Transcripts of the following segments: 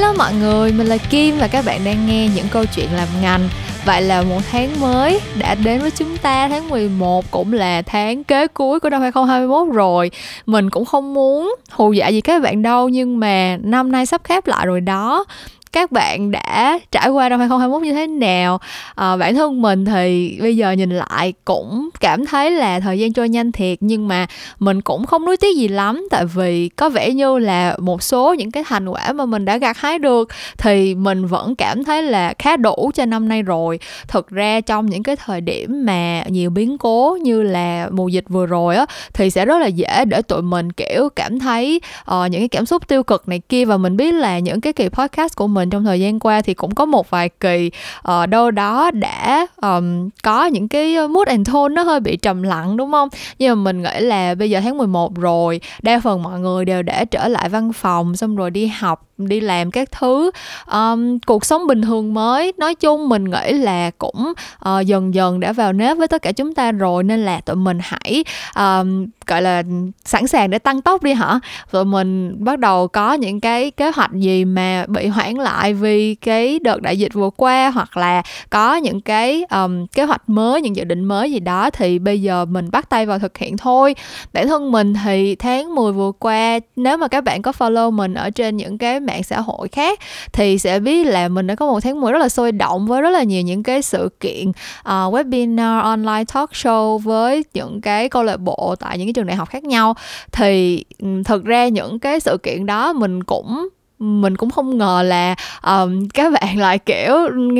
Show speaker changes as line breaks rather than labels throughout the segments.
Hello mọi người, mình là Kim và các bạn đang nghe những câu chuyện làm ngành. Vậy là một tháng mới đã đến với chúng ta Tháng 11 cũng là tháng kế cuối của năm 2021 rồi. Mình cũng không muốn hù dọa gì các bạn đâu Nhưng mà năm nay sắp khép lại rồi đó các bạn đã trải qua năm 2021 như thế nào? À, bản thân mình thì bây giờ nhìn lại cũng cảm thấy là thời gian trôi nhanh thiệt nhưng mà mình cũng không nuối tiếc gì lắm. Tại vì có vẻ như là một số những cái thành quả mà mình đã gặt hái được thì mình vẫn cảm thấy là khá đủ cho năm nay rồi. Thực ra trong những cái thời điểm mà nhiều biến cố như là mùa dịch vừa rồi á thì sẽ rất là dễ để tụi mình kiểu cảm thấy uh, những cái cảm xúc tiêu cực này kia. Và mình biết là những cái kỳ podcast của mình mình trong thời gian qua thì cũng có một vài kỳ uh, đâu đó đã um, có những cái mood and tone nó hơi bị trầm lặng đúng không? Nhưng mà mình nghĩ là bây giờ tháng 11 rồi đa phần mọi người đều đã trở lại văn phòng xong rồi đi học đi làm các thứ. Um, cuộc sống bình thường mới nói chung mình nghĩ là cũng uh, dần dần đã vào nếp với tất cả chúng ta rồi nên là tụi mình hãy um, gọi là sẵn sàng để tăng tốc đi hả? Tụi mình bắt đầu có những cái kế hoạch gì mà bị hoãn lại vì cái đợt đại dịch vừa qua hoặc là có những cái um, kế hoạch mới những dự định mới gì đó thì bây giờ mình bắt tay vào thực hiện thôi. Bản thân mình thì tháng 10 vừa qua nếu mà các bạn có follow mình ở trên những cái mạng xã hội khác thì sẽ biết là mình đã có một tháng 10 rất là sôi động với rất là nhiều những cái sự kiện uh, webinar online talk show với những cái câu lạc bộ tại những cái trường đại học khác nhau. Thì thực ra những cái sự kiện đó mình cũng mình cũng không ngờ là um, các bạn lại kiểu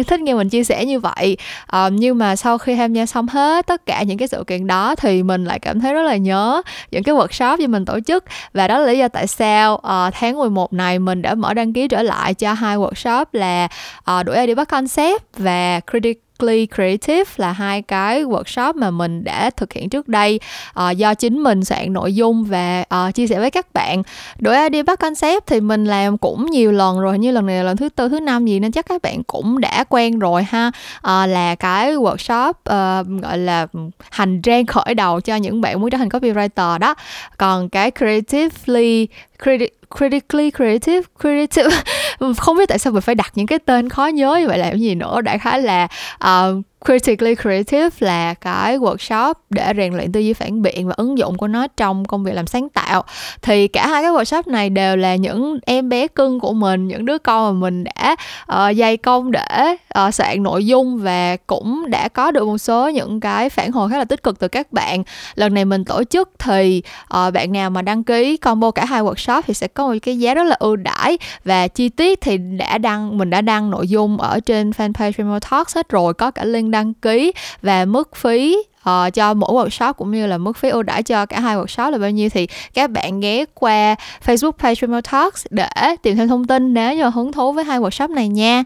thích nghe mình chia sẻ như vậy. Um, nhưng mà sau khi tham gia xong hết tất cả những cái sự kiện đó thì mình lại cảm thấy rất là nhớ những cái workshop do mình tổ chức. Và đó là lý do tại sao uh, tháng 11 này mình đã mở đăng ký trở lại cho hai workshop là uh, đuổi đi bắt concept và critical Strictly Creative là hai cái workshop mà mình đã thực hiện trước đây. Uh, do chính mình soạn nội dung và uh, chia sẻ với các bạn. Đổi đi bắt concept thì mình làm cũng nhiều lần rồi như lần này là lần thứ tư thứ năm gì nên chắc các bạn cũng đã quen rồi ha. Uh, là cái workshop uh, gọi là hành trang khởi đầu cho những bạn muốn trở thành copywriter đó. Còn cái creatively Creative critically creative creative. Không biết tại sao mình phải đặt những cái tên khó nhớ như vậy làm gì nữa. Đại khái là uh, Critically Creative là cái workshop để rèn luyện tư duy phản biện và ứng dụng của nó trong công việc làm sáng tạo. Thì cả hai cái workshop này đều là những em bé cưng của mình những đứa con mà mình đã uh, dày công để uh, soạn nội dung và cũng đã có được một số những cái phản hồi khá là tích cực từ các bạn. Lần này mình tổ chức thì uh, bạn nào mà đăng ký combo cả hai workshop thì sẽ có một cái giá rất là ưu đãi. Và chi tiết thì đã đăng mình đã đăng nội dung ở trên fanpage Remote Talks hết rồi có cả link đăng ký và mức phí uh, cho mỗi workshop cũng như là mức phí ưu đãi cho cả hai workshop là bao nhiêu thì các bạn ghé qua Facebook page Remote Talks để tìm thêm thông tin nếu như hứng thú với hai workshop này nha.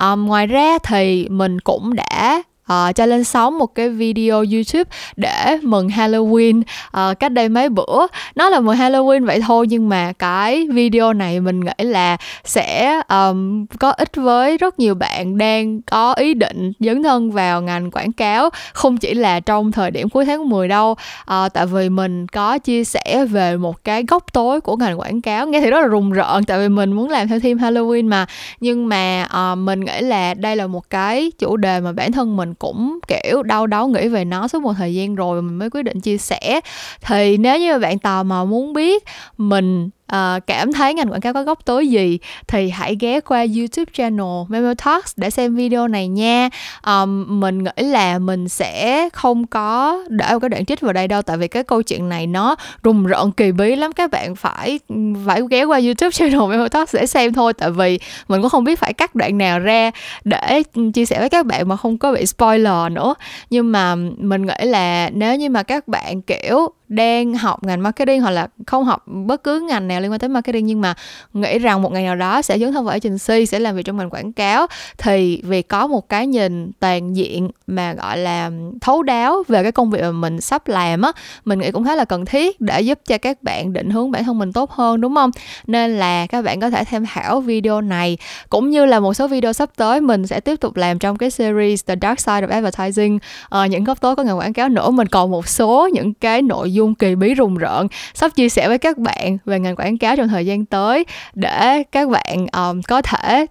Um, ngoài ra thì mình cũng đã uh, cho lên sóng một cái video YouTube để mừng Halloween. Uh, cách đây mấy bữa nó là mừng Halloween vậy thôi nhưng mà cái video này mình nghĩ là sẽ um, có ích với rất nhiều bạn đang có ý định dấn thân vào ngành quảng cáo không chỉ là trong thời điểm cuối tháng 10 đâu. Uh, tại vì mình có chia sẻ về một cái góc tối của ngành quảng cáo nghe thì rất là rùng rợn tại vì mình muốn làm theo theme Halloween mà. Nhưng mà uh, mình nghĩ là đây là một cái chủ đề mà bản thân mình cũng, kiểu, đau đáu nghĩ về nó suốt một thời gian rồi mình mới quyết định chia sẻ. Thì nếu như bạn tò mò muốn biết mình uh, cảm thấy ngành quảng cáo có góc tối gì thì hãy ghé qua YouTube channel Memo Talks để xem video này nha. Um, mình nghĩ là mình sẽ không có để một cái đoạn trích vào đây đâu tại vì cái câu chuyện này nó rùng rợn kỳ bí lắm các bạn phải phải ghé qua YouTube channel Memo Talks để xem thôi tại vì mình cũng không biết phải cắt đoạn nào ra để chia sẻ với các bạn mà không có bị spoiler nữa. Nhưng mà mình nghĩ là nếu như mà các bạn kiểu đang học ngành marketing hoặc là không học bất cứ ngành nào liên quan tới marketing nhưng mà nghĩ rằng một ngày nào đó sẽ dấn thân vào agency sẽ làm việc trong ngành quảng cáo thì vì có một cái nhìn toàn diện mà gọi là thấu đáo về cái công việc mà mình sắp làm á mình nghĩ cũng khá là cần thiết để giúp cho các bạn định hướng bản thân mình tốt hơn đúng không? Nên là các bạn có thể tham khảo video này cũng như là một số video sắp tới mình sẽ tiếp tục làm trong cái series The Dark Side of Advertising. Uh, những góc tối của ngành quảng cáo nữa mình còn một số những cái nội dung kỳ bí rùng rợn. Sắp chia sẻ với các bạn về ngành quảng cáo trong thời gian tới để các bạn um, có thể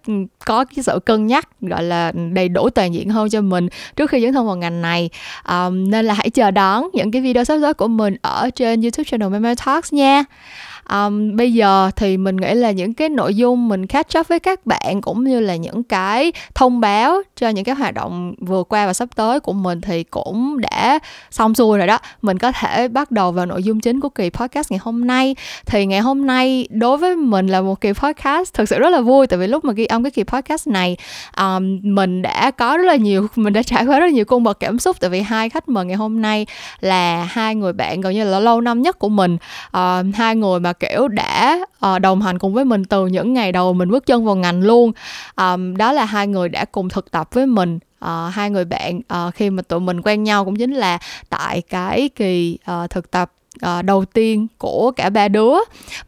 có cái sự cân nhắc gọi là đầy đủ toàn diện hơn cho mình trước khi dấn thân vào ngành này. Um, nên là hãy chờ đón những cái video sắp tới của mình ở trên youtube channel Memo Talks nha um, bây giờ thì mình nghĩ là những cái nội dung mình catch up với các bạn cũng như là những cái thông báo cho những cái hoạt động vừa qua và sắp tới của mình thì cũng đã xong xuôi rồi đó. Mình có thể bắt đầu vào nội dung chính của kỳ podcast ngày hôm nay. Thì ngày hôm nay đối với mình là một kỳ podcast thực sự rất là vui tại vì lúc mà ghi âm cái kỳ podcast này um, mình đã có rất là nhiều mình đã trải qua rất là nhiều cung bậc cảm xúc tại vì hai khách mời ngày hôm nay là hai người bạn gần như là lâu năm nhất của mình. Uh, hai người mà kiểu đã uh, đồng hành cùng với mình từ những ngày đầu mình bước chân vào ngành luôn. Um, đó là hai người đã cùng thực tập với mình uh, hai người bạn uh, khi mà tụi mình quen nhau cũng chính là tại cái kỳ uh, thực tập uh, đầu tiên của cả ba đứa.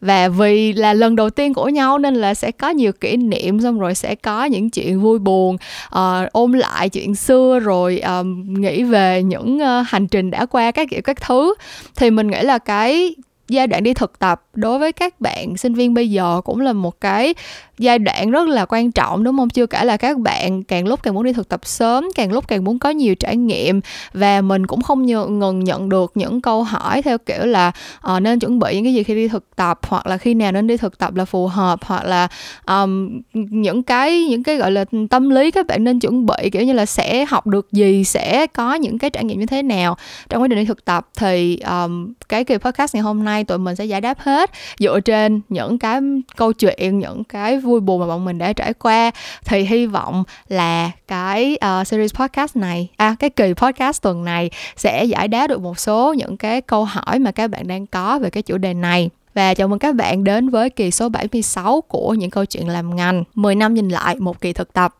Và vì là lần đầu tiên của nhau nên là sẽ có nhiều kỷ niệm xong rồi sẽ có những chuyện vui buồn uh, ôm lại chuyện xưa rồi um, nghĩ về những uh, hành trình đã qua các kiểu các thứ. Thì mình nghĩ là cái giai đoạn đi thực tập đối với các bạn sinh viên bây giờ cũng là một cái giai đoạn rất là quan trọng đúng không? Chưa kể là các bạn càng lúc càng muốn đi thực tập sớm càng lúc càng muốn có nhiều trải nghiệm và mình cũng không ngừng nhận được những câu hỏi theo kiểu là uh, nên chuẩn bị những cái gì khi đi thực tập? hoặc là khi nào nên đi thực tập là phù hợp? hoặc là um, những cái những cái gọi là tâm lý các bạn nên chuẩn bị kiểu như là sẽ học được gì sẽ có những cái trải nghiệm như thế nào trong quá trình đi thực tập thì um, cái kỳ podcast ngày hôm nay tụi mình sẽ giải đáp hết dựa trên những cái câu chuyện những cái vui buồn mà bọn mình đã trải qua thì hy vọng là cái uh, series podcast này à cái kỳ podcast tuần này sẽ giải đáp được một số những cái câu hỏi mà các bạn đang có về cái chủ đề này. Và chào mừng các bạn đến với kỳ số 76 của những câu chuyện làm ngành. 10 năm nhìn lại một kỳ thực tập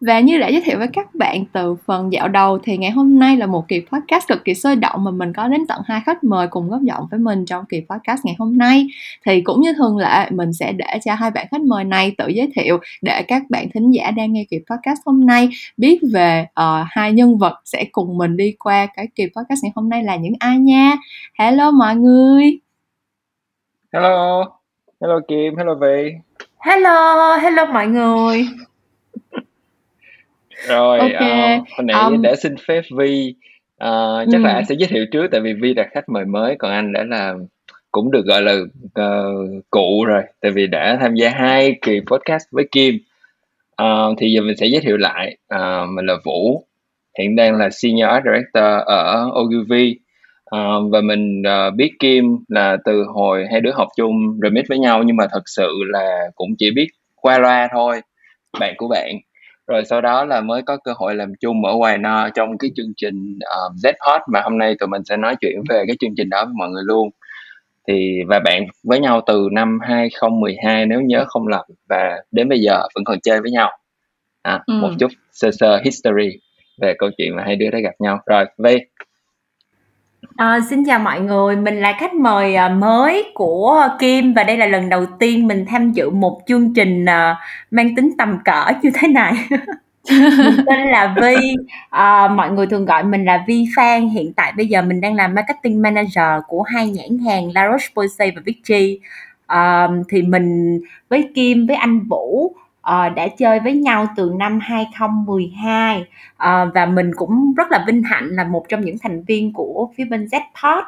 và như đã giới thiệu với các bạn từ phần dạo đầu thì ngày hôm nay là một kỳ podcast cực kỳ sôi động mà mình có đến tận hai khách mời cùng góp giọng với mình trong kỳ podcast ngày hôm nay. Thì cũng như thường lệ mình sẽ để cho hai bạn khách mời này tự giới thiệu để các bạn thính giả đang nghe kỳ podcast hôm nay biết về uh, hai nhân vật sẽ cùng mình đi qua cái kỳ podcast ngày hôm nay là những ai nha. Hello mọi người.
Hello. Hello Kim, hello Vi.
Hello, hello mọi người
rồi ok. uh, hồi nãy um, để xin phép Vi uh, chắc ừ. là anh sẽ giới thiệu trước tại vì Vi là khách mời mới còn anh đã là cũng được gọi là uh, cụ rồi tại vì đã tham gia hai kỳ podcast với Kim. Uh, thì giờ mình sẽ giới thiệu lại uh, mình là Vũ hiện đang là senior art director ở Ogilvy uh, và mình uh, biết Kim là từ hồi hai đứa học chung remix với nhau nhưng mà thật sự là cũng chỉ biết qua loa thôi bạn của bạn rồi sau đó là mới có cơ hội làm chung ở Hoài No trong cái chương trình uh, Z-Hot mà hôm nay tụi mình sẽ nói chuyện về cái chương trình đó với mọi người luôn. Thì và bạn với nhau từ năm 2012 nếu nhớ không lầm và đến bây giờ vẫn còn chơi với nhau. À, ừ. một chút sơ sơ history về câu chuyện mà hai đứa đã gặp nhau. Rồi Vi
À, xin chào mọi người, mình là khách mời à, mới của Kim và đây là lần đầu tiên mình tham dự một chương trình ờ, mang tính tầm cỡ như thế này. mình tên là Vi, à, mọi người thường gọi mình là Vi Phan. Hiện tại bây giờ mình đang làm marketing manager của hai nhãn hàng La Roche-Posay và Vichy. À, thì mình với Kim với anh Vũ uh, đã chơi với nhau từ năm 2012 uh, ờ, và mình cũng rất là vinh hạnh là một trong những thành viên của phía bên Zpod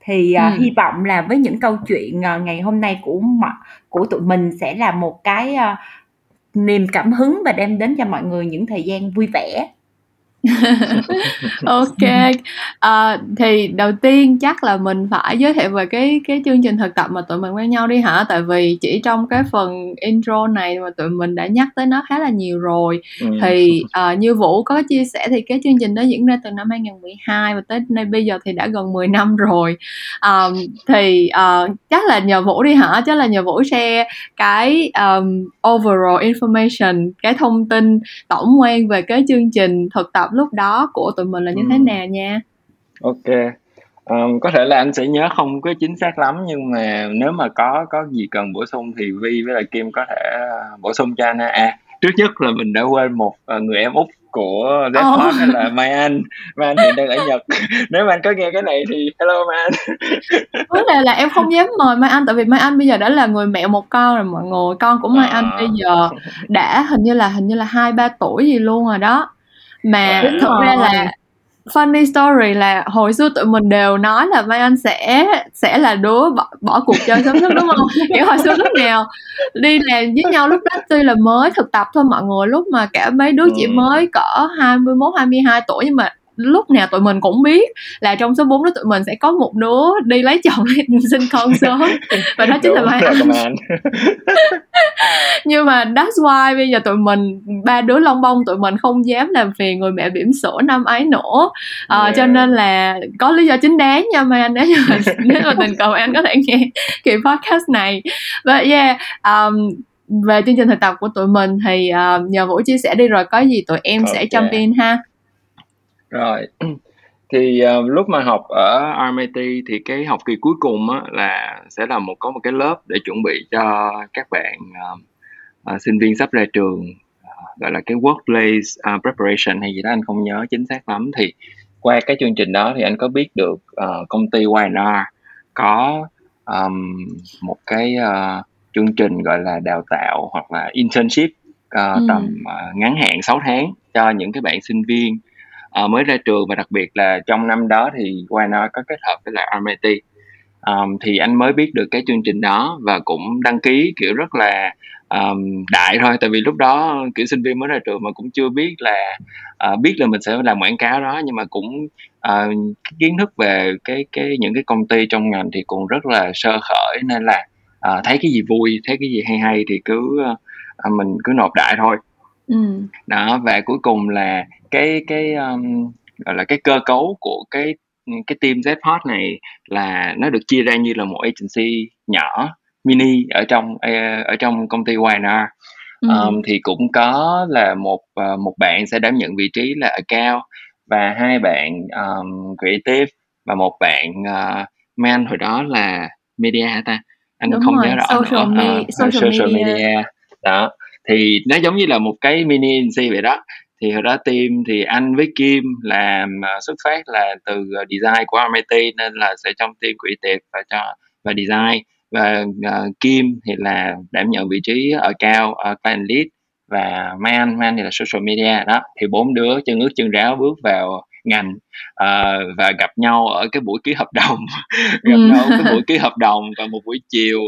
thì uh, ừ. hy vọng là với những câu chuyện uh, ngày hôm nay của của tụi mình sẽ là một cái uh, niềm cảm hứng và đem đến cho mọi người những thời gian vui vẻ
ok. À, thì đầu tiên chắc là mình phải giới thiệu về cái cái chương trình thực tập mà tụi mình quen nhau đi hả? Tại vì chỉ trong cái phần intro này mà tụi mình đã nhắc tới nó khá là nhiều rồi. Ừ. thì uh, như vũ có chia sẻ thì cái chương trình đó diễn ra từ năm 2012 và tới nay bây giờ thì đã gần 10 năm rồi. Um, thì uh, chắc là nhờ vũ đi hả? Chắc là nhờ vũ share cái um, overall information cái thông tin tổng quan về cái chương trình thực tập lúc đó của tụi mình là như ừ. thế nào nha?
Ok. Um, có thể là anh sẽ nhớ không có chính xác lắm nhưng mà nếu mà có có gì cần bổ sung thì vi với lại kim có thể bổ sung cho anh à trước nhất là mình đã quên một uh, người em út của Zephyr oh. hay là Mai Anh. Mai Anh hiện đang ở Nhật. Nếu mà anh có nghe cái này thì hello Mai Anh.
Vấn đề là em không dám mời Mai Anh tại vì Mai Anh bây giờ đã là người mẹ một con rồi mọi người con của Mai à. Anh bây giờ đã hình như là hình như là hai ba tuổi gì luôn rồi đó mà à, thực ra là funny story là hồi xưa tụi mình đều nói là Mai Anh sẽ sẽ là đứa bỏ, bỏ cuộc chơi sớm nhất đúng không? Kiểu hồi xưa lúc nào đi làm với nhau lúc đó tuy là mới thực tập thôi mọi người lúc mà cả mấy đứa chỉ ừ. mới cỡ 21 22 tuổi nhưng mà lúc nào tụi mình cũng biết là trong số 4 đứa tụi mình sẽ có một đứa đi lấy chồng sinh con sớm. Và đó chính là Mai Anh nhưng mà that's why bây giờ tụi mình ba đứa long bông tụi mình không dám làm phiền người mẹ bỉm sữa năm ấy nữa. À, yeah. cho nên là có lý do chính đáng nha Mai Anh nếu mà nếu mà tình cầu anh có thể nghe kỳ podcast này. Và yeah um, về chương trình thực tập của tụi mình thì uh, nhờ Vũ chia sẻ đi rồi có gì tụi em okay. sẽ jump in ha
rồi, thì, ờ, lúc mà học ở RMIT thì cái học kỳ cuối cùng á là sẽ là một có một cái lớp để chuẩn bị cho các bạn, ờ, ờ, sinh viên sắp ra trường, ờ, gọi là cái workplace, ờ, preparation hay gì đó, anh không nhớ chính xác lắm. Thì qua cái chương trình đó thì anh có biết được, ờ, công ty Y&R có, ờm, một cái, ờ, chương trình, gọi là, đào tạo hoặc là internship, ờ, Ừm. tầm, ờ, ngắn hạn 6 tháng cho những cái bạn sinh viên à, mới ra trường và đặc biệt là trong năm đó thì Wino có kết hợp với lại RMIT um, thì anh mới biết được cái chương trình đó và cũng đăng ký kiểu rất là um, đại thôi. Tại vì lúc đó kiểu sinh viên mới ra trường mà cũng chưa biết là uh, biết là mình sẽ làm quảng cáo đó. Nhưng mà cũng uh, kiến thức về cái cái những cái công ty trong ngành thì cũng rất là sơ khởi. Nên là uh, thấy cái gì vui thấy cái gì hay hay thì cứ uh, mình cứ nộp đại thôi ừ. đó và cuối cùng là cái cái um, gọi là cái cơ cấu của cái cái team Zpot này là nó được chia ra như là một agency nhỏ mini ở trong ở trong công ty YNR ừ. um, thì cũng có là một uh, một bạn sẽ đảm nhận vị trí là account và hai bạn um, creative và một bạn uh, man hồi đó là media ta anh Đúng không rồi, nhớ rõ social, nữa. Me- uh, social, social media. media đó thì nó giống như là một cái mini agency vậy đó. Thì hồi đó team thì anh với Kim làm uh, xuất phát là từ uh, design của RMIT nên là sẽ trong team creative và cho và design. Và uh, Kim thì là đảm nhận vị trí ở cao uh, client lead. Và Man Man thì là social media đó. Thì bốn đứa chân ướt chân ráo bước vào ngành uh, và gặp nhau ở cái buổi ký hợp đồng. Gặp ừ. nhau cái buổi ký hợp đồng và một buổi chiều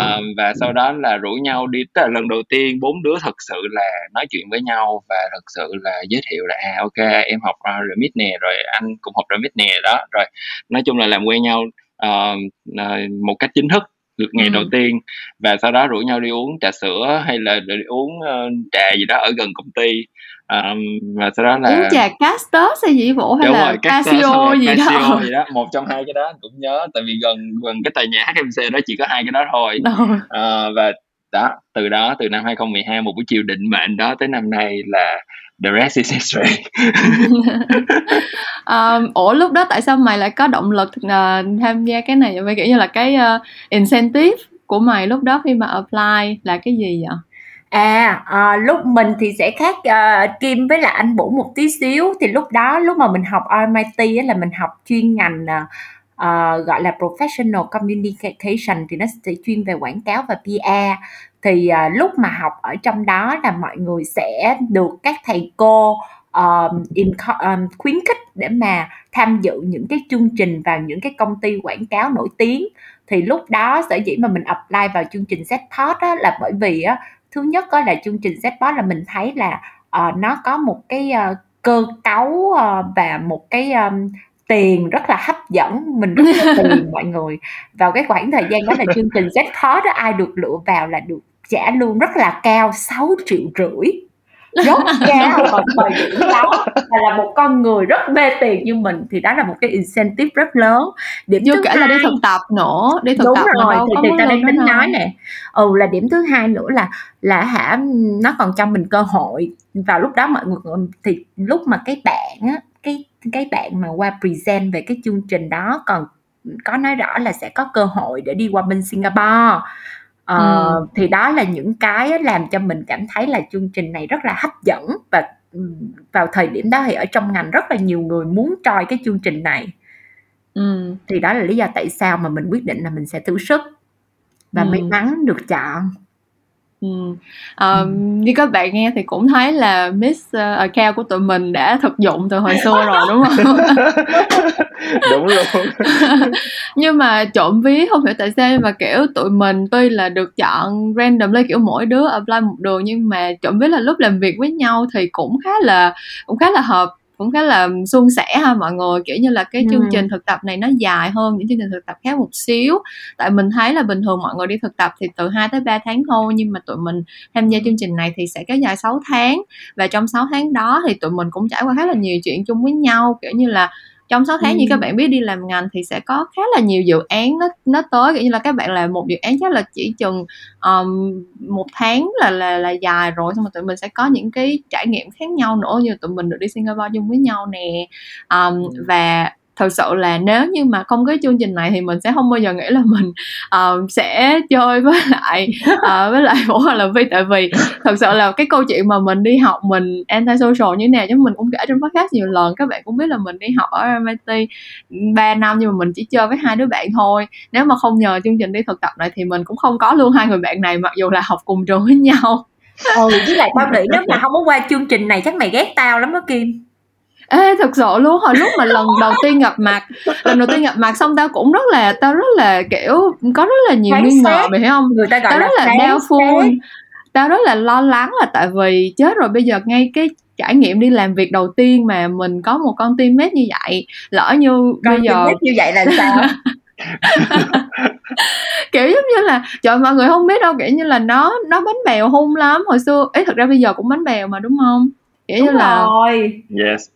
à, và sau đó là rủ nhau đi tức là lần đầu tiên bốn đứa thật sự là nói chuyện với nhau và thật sự là giới thiệu là à ok em học uh, remix nè rồi anh cũng học remix nè. Đó rồi nói chung là làm quen nhau uh, uh, một cách chính thức được ngày ừ. đầu tiên. Và sau đó rủ nhau đi uống trà sữa hay là đi uống uh, trà gì đó ở gần công ty um, và sau đó là
uống trà Castos hay gì bộ hay Đúng là rồi, Casio gì
Casio đó gì đó? một trong hai cái đó cũng nhớ tại vì gần gần cái tòa nhà HMC đó chỉ có hai cái đó thôi. Uh, và đó từ đó từ năm 2012 một buổi chiều định mệnh đó tới năm nay là the rest is history.
Um, ủa lúc đó tại sao mày lại có động lực uh, tham gia cái này vậy? Kiểu như là cái uh, incentive của mày lúc đó khi mà apply là cái gì vậy
À, ờ, lúc mình thì sẽ khác, ờ, Kim với lại anh bổ một tí xíu, thì lúc đó lúc mà mình học RMIT á là mình học chuyên ngành, ờ, ờ, gọi là Professional Communication thì nó sẽ chuyên về quảng cáo và PR. Thì, ờ, lúc mà học ở trong đó là mọi người sẽ được các thầy cô, ờm, enco ờm, khuyến khích để mà tham dự những cái chương trình vào những cái công ty quảng cáo nổi tiếng. Thì lúc đó sở dĩ mà mình apply vào chương trình Zpot á là bởi vì á thứ nhất á là chương trình Zpot là mình thấy là uh, nó có một cái uh, cơ cấu uh, và một cái um, tiền rất là hấp dẫn mình rất là tiền mọi người. Vào cái khoảng thời gian đó là chương trình Zpot đó ai được lựa vào là được trả lương rất là cao 6 triệu rưỡi rất cao ở thời điểm đó và là một con người rất mê tiền như mình thì đó là một cái incentive rất lớn.
Điểm Chưa thứ kể hai, là đi thực tập nữa đi thực
đúng
tập
rồi thì, thì ta đang tính nói nè. Ừ là điểm thứ hai nữa là là hả nó còn cho mình cơ hội. Vào lúc đó mọi người thì lúc mà cái bạn á cái cái bạn mà qua present về cái chương trình đó còn có nói rõ là sẽ có cơ hội để đi qua bên Singapore Ờ, Ừm. thì đó là những cái làm cho mình cảm thấy là chương trình này rất là hấp dẫn và vào thời điểm đó thì ở trong ngành rất là nhiều người muốn try cái chương trình này. Ừm. Thì đó là lý do tại sao mà mình quyết định là mình sẽ thử sức và may mắn được chọn.
Ừm, ờ, Ừm. như các bạn nghe thì cũng thấy là Miss, ơ, account của tụi mình đã thực dụng từ hồi xưa rồi, đúng hông?
Đúng luôn.
Nhưng mà trộm vía hông hiểu tại sao mà, kiểu, tụi mình tuy là được chọn randomly, kiểu, mỗi đứa apply một đường nhưng mà trộm vía là lúc làm việc với nhau thì cũng khá là cũng khá là hợp cũng khá là suôn sẻ ha mọi người. Kiểu như là cái chương trình thực tập này nó dài hơn những chương trình thực tập khác một xíu. Tại mình thấy là bình thường mọi người đi thực tập thì từ 2 tới 3 tháng thôi nhưng mà tụi mình tham gia chương trình này thì sẽ kéo dài 6 tháng. Và trong 6 tháng đó thì tụi mình cũng trải qua khá là nhiều chuyện chung với nhau. Kiểu như là trong 6 tháng ừ. như các bạn biết đi làm ngành thì sẽ có khá là nhiều dự án nó nó tới kiểu như là các bạn làm một dự án chắc là chỉ chừng um, một tháng là là là dài rồi xong rồi tụi mình sẽ có những cái trải nghiệm khác nhau nữa như tụi mình được đi Singapore chung với nhau nè um, và thật sự là nếu như mà không có chương trình này thì mình sẽ không bao giờ nghĩ là mình uh, sẽ chơi với lại uh, với lại vũ hoặc là vi tại vì thật sự là cái câu chuyện mà mình đi học mình anti social như thế nào chứ mình cũng kể trên podcast nhiều lần các bạn cũng biết là mình đi học ở MIT 3 năm nhưng mà mình chỉ chơi với hai đứa bạn thôi. Nếu mà không nhờ chương trình đi thực tập này thì mình cũng không có luôn hai người bạn này mặc dù là học cùng trường với nhau.
Ừ với lại tao nghĩ nếu mà không có qua chương trình này chắc mày ghét tao lắm đó kim.
Ê, thật sự luôn hồi lúc mà lần đầu tiên gặp mặt lần đầu tiên gặp mặt xong tao cũng rất là tao rất là kiểu có rất là nhiều nghi ngờ mày hiểu không?
Người ta gọi
tao
rất
là đau doubtful tao rất là lo lắng là tại vì chết rồi bây giờ ngay cái trải nghiệm đi làm việc đầu tiên mà mình có một con teammate như vậy lỡ như
con
bây giờ
như vậy là sao?
Kiểu giống như là trời mọi người không biết đâu kiểu như là nó nó bánh bèo hung lắm. Hồi xưa ấy thật ra bây giờ cũng bánh bèo mà đúng không kiểu
Đúng
như là
rồi.
Yes.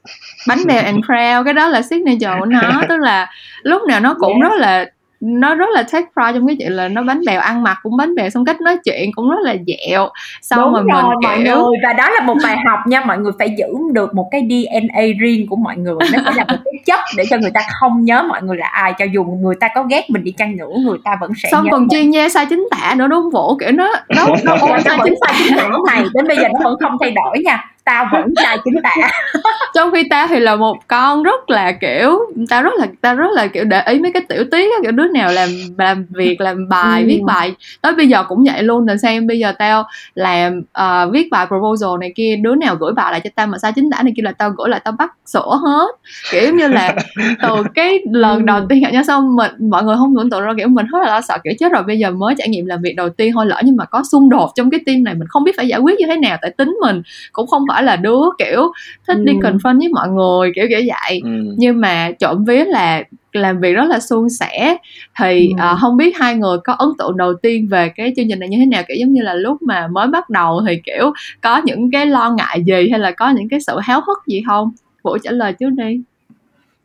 bánh bèo and crown cái đó là signature của nó tức là lúc nào nó cũng
Yes.
rất là nó rất là take pride trong cái chuyện là nó bánh bèo ăn mặc cũng bánh bèo xong cách nói chuyện cũng rất là dẹo xong
Đúng
rồi
rồi
mình
mọi
kiểu
người và đó là một bài học nha mọi người phải giữ được một cái DNA riêng của mọi người nó phải là một cái chất để cho người ta không nhớ mọi người là ai cho dù người ta có ghét mình đi chăng nữa người ta vẫn sẽ
xong
nhớ
còn
mình.
chuyên gia sai chính tả nữa đúng không vũ kiểu nó nó nó sai chính
sai chính tả này đến bây giờ nó vẫn không thay đổi nha tao vẫn sai chính tả
trong khi ta thì là một con rất là kiểu tao rất là tao rất là kiểu để ý mấy cái tiểu tiết á kiểu đứa nào làm làm việc làm bài
Ừ.
viết bài tới bây giờ cũng vậy luôn là xem bây giờ tao làm ờ, viết bài proposal này kia đứa nào gửi bài lại cho tao mà sai chính tả này kia là tao gửi lại tao bắt sửa hết kiểu như là từ cái lần
Ừ.
đầu tiên gặp nhau xong mình mọi người không tưởng tượng ra kiểu mình rất là lo sợ kiểu chết rồi bây giờ mới trải nghiệm làm việc đầu tiên thôi lỡ nhưng mà có xung đột trong cái team này mình không biết phải giải quyết như thế nào tại tính mình cũng không phải là đứa kiểu thích đi
Ừ.
confront với mọi người kiểu kiểu vậy
Ừ.
nhưng mà trộm vía là làm việc rất là suôn sẻ thì
Ừ.
ờ, không biết hai người có ấn tượng đầu tiên về cái chương trình này như thế nào kiểu giống như là lúc mà mới bắt đầu thì kiểu có những cái lo ngại gì hay là có những cái sự háo hức gì không vũ trả lời trước đi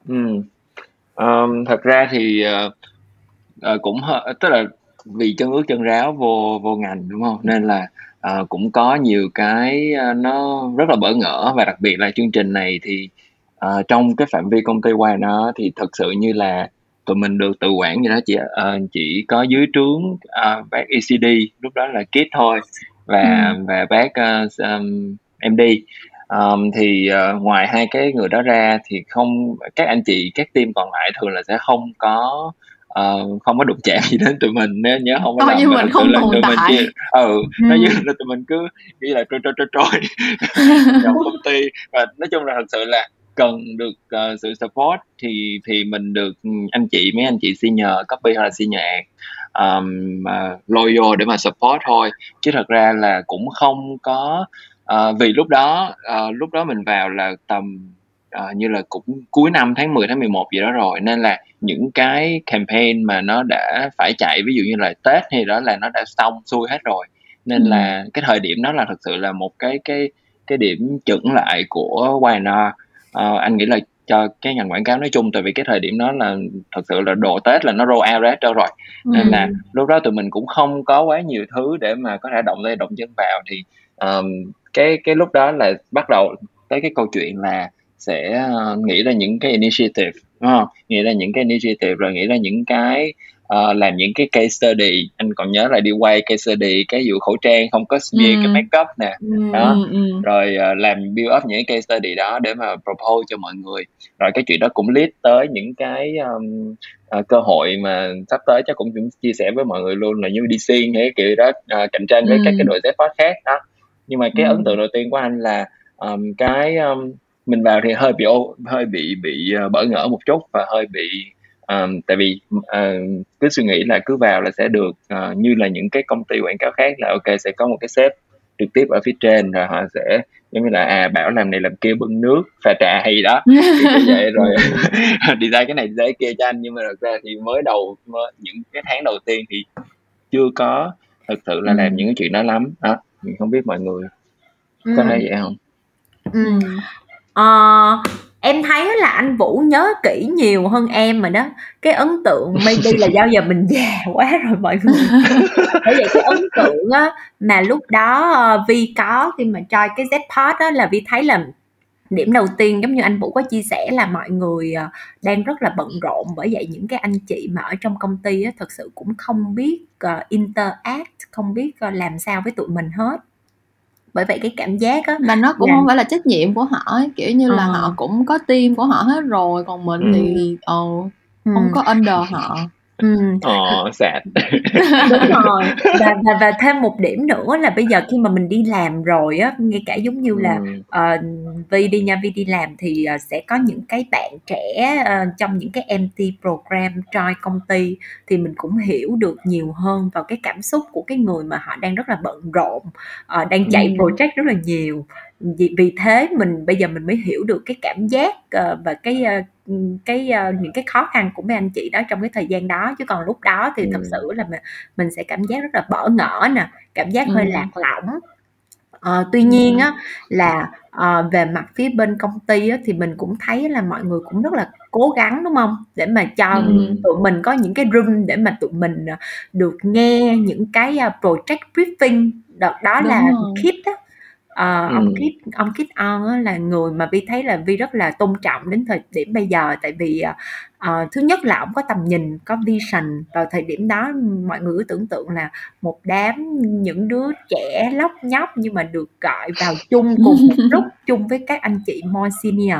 Ừ. Ờm, thật ra thì ờ, ờ, cũng tức là vì chân ướt chân ráo vô vô ngành đúng không nên là ờ, cũng có nhiều cái ờ, nó rất là bỡ ngỡ và đặc biệt là chương trình này thì ờ, trong cái phạm vi công ty Hoài nó thì thật sự như là tụi mình được tự quản như đó chỉ ờ, chỉ có dưới trướng ờ, bác ECD lúc đó là Kit thôi và và bác ờ, um, MD Ờm, thì ờ, ngoài hai cái người đó ra thì không các anh chị các team còn lại thường là sẽ không có ờ, không có đụng chạm gì đến tụi mình nếu nhớ không có lầm
như mình không tồn
tụi mình
tại.
chia ừ nó như
Ừ.
là tụi mình cứ như là trôi trôi trôi trôi trong công ty. Và nói chung là thật sự là cần được ờ, sự support thì thì mình được ừ, anh chị mấy anh chị senior copy hoặc là senior ạt um, uh, loyal để mà support thôi. Chứ thật ra là cũng không có ờ, vì lúc đó ờ, lúc đó mình vào là tầm ờ, như là cũng cuối năm tháng 10 tháng 11 gì đó rồi. Nên là những cái campaign mà nó đã phải chạy ví dụ như là Tết hay đó là nó đã xong xuôi hết rồi. Nên
Ừ.
là cái thời điểm đó là thật sự là một cái cái cái điểm chững lại của YNR Ờ, anh nghĩ là cho cái ngành quảng cáo nói chung tại vì cái thời điểm đó là thật sự là đồ Tết là nó roll out ra hết trơn rồi. Nên
Ừ.
là lúc đó tụi mình cũng không có quá nhiều thứ để mà có thể động tay động chân vào. Thì um, cái cái lúc đó là bắt đầu tới cái câu chuyện là sẽ ờ, nghĩ ra những cái initiative đúng không nghĩa là những cái initiative rồi nghĩa là những cái uh, làm những cái case study anh còn nhớ là đi quay case study cái vụ khẩu trang không có smear ừ. cái makeup nè ừ, đó ừ, ừ. rồi uh, làm build up những cái case study đó để mà propose cho mọi người rồi cái chuyện đó cũng lead tới những cái um, uh, cơ hội mà sắp tới chắc cũng, cũng chia sẻ với mọi người luôn là như đi xuyên hay kiểu đó uh, cạnh tranh với ừ. các cái đội Z khác đó nhưng mà cái ừ. ấn tượng đầu tiên của anh là um, cái um, mình vào thì hơi bị hơi bị bị uh, bỡ ngỡ một chút và hơi bị um, tại vì uh, cứ suy nghĩ là cứ vào là sẽ được uh, như là những cái công ty quảng cáo khác là ok sẽ có một cái sếp trực tiếp ở phía trên rồi họ sẽ giống như là à bảo làm này làm kia bưng nước pha trà hay đó thì vậy rồi đi ra cái này ra cái kia cho anh nhưng mà thật ra thì mới đầu mới, những cái tháng đầu tiên thì chưa có thực sự là ừ. làm những cái chuyện đó lắm đó mình không biết mọi người có ừ. thấy vậy không
ừ. Ờ, em thấy là anh Vũ nhớ kỹ nhiều hơn em rồi đó. Cái ấn tượng maybe là do giờ mình già quá rồi mọi người. Bởi vậy cái ấn tượng á mà lúc đó ờ, Vi có khi mà choi cái Z-Pod á là Vi thấy là điểm đầu tiên giống như anh Vũ có chia sẻ là mọi người ờ, đang rất là bận rộn bởi vậy những cái anh chị mà ở trong công ty á thực sự cũng không biết uh, interact, không biết uh, làm sao với tụi mình hết bởi vậy cái cảm giác á
mà nó cũng là... không phải là trách nhiệm của họ ấy. kiểu như là ờ. họ cũng có team của họ hết rồi còn mình ừ. thì ờ, ừ. không có under họ
Ừm. Ờ, sad.
Đúng rồi. Và và và thêm một điểm nữa là bây giờ khi mà mình đi làm rồi á, ngay cả giống như là, Ừm. ờ, Vi đi nha, Vi đi làm thì, ờ, sẽ có những cái bạn trẻ, ờ, trong những cái MT program join công ty thì mình cũng hiểu được nhiều hơn vào cái cảm xúc của cái người mà họ đang rất là bận rộn, ờ, đang chạy Ừm. project rất là nhiều vì vì thế mình bây giờ mình mới hiểu được cái cảm giác uh, và cái uh, cái uh, những cái khó khăn của mấy anh chị đó trong cái thời gian đó chứ còn lúc đó thì ừ. thật sự là mình, mình sẽ cảm giác rất là bỡ ngỡ nè cảm giác hơi ừ. lạc lõng uh, tuy nhiên á là uh, về mặt phía bên công ty á, thì mình cũng thấy là mọi người cũng rất là cố gắng đúng không để mà cho ừ. tụi mình có những cái room để mà tụi mình được nghe những cái project briefing đợt đó đúng là rồi. Kit á Ờ, ông Ừm. Kit ông Kit On á là người mà Vi thấy là Vi rất là tôn trọng đến thời điểm bây giờ, tại vì, ờ, ờ, thứ nhất là ổng có tầm nhìn, có vision. Vào thời điểm đó mọi người cứ tưởng tượng là một đám những đứa trẻ lóc nhóc nhưng mà được gọi vào chung cùng một lúc, chung với các anh chị more senior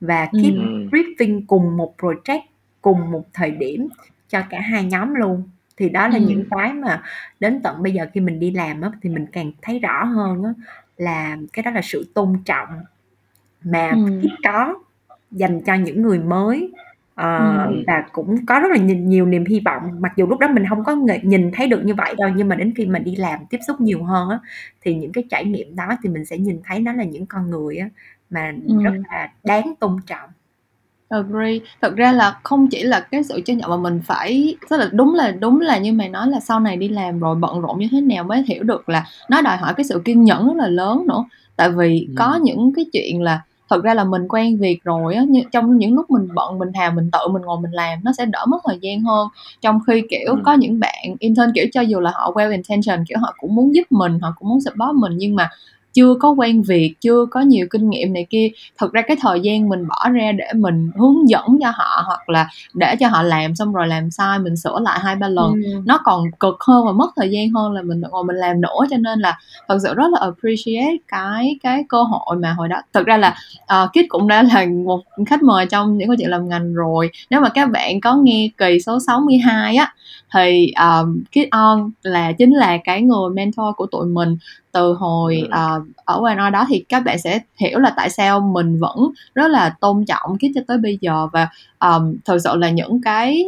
và keep Ừm. briefing cùng một project, cùng một thời điểm cho cả hai nhóm luôn. Thì đó là những cái mà đến tận bây giờ khi mình đi làm á, thì mình càng thấy rõ hơn á là cái đó là sự tôn trọng mà Ừm. ít có dành cho những người mới, ờ, Ừm. và cũng có rất là nhiều nhiều niềm hy vọng. Mặc dù lúc đó mình không có nhìn thấy được như vậy đâu, nhưng mà đến khi mà đi làm tiếp xúc nhiều hơn á, thì những cái trải nghiệm đó thì mình sẽ nhìn thấy nó là những con người á mà rất là đáng tôn trọng.
Agree. Thật ra là không chỉ là cái sự trân trọng mà mình phải tức là đúng là đúng là như mày nói là sau này đi làm rồi bận rộn như thế nào mới hiểu được là nó đòi hỏi cái sự kiên nhẫn rất là lớn nữa. Tại vì Ừm. có những cái chuyện là thật ra là mình quen việc rồi á, trong những lúc mình bận mình thà mình tự mình ngồi mình làm nó sẽ đỡ mất thời gian hơn. Trong khi, kiểu, Ừm. có những bạn intern, kiểu, cho dù là họ well intention, kiểu, họ cũng muốn giúp mình, họ cũng muốn support mình nhưng mà chưa có quen việc chưa có nhiều kinh nghiệm này kia. Thực ra cái thời gian mình bỏ ra để mình hướng dẫn cho họ hoặc là để cho họ làm xong rồi làm sai mình sửa lại hai ba lần ừ. nó còn cực hơn và mất thời gian hơn là mình ngồi mình làm nữa. Cho nên là thật sự rất là appreciate cái cái cơ hội mà hồi đó. Thực ra là uh, Kit cũng đã là một khách mời trong những câu chuyện làm ngành rồi. Nếu mà các bạn có nghe kỳ số 62 á thì um, Kit On là chính là cái người mentor của tụi mình từ hồi uh, ở ngoài đó thì các bạn sẽ hiểu là tại sao mình vẫn rất là tôn trọng Kit cho tới bây giờ và um, thực sự là những cái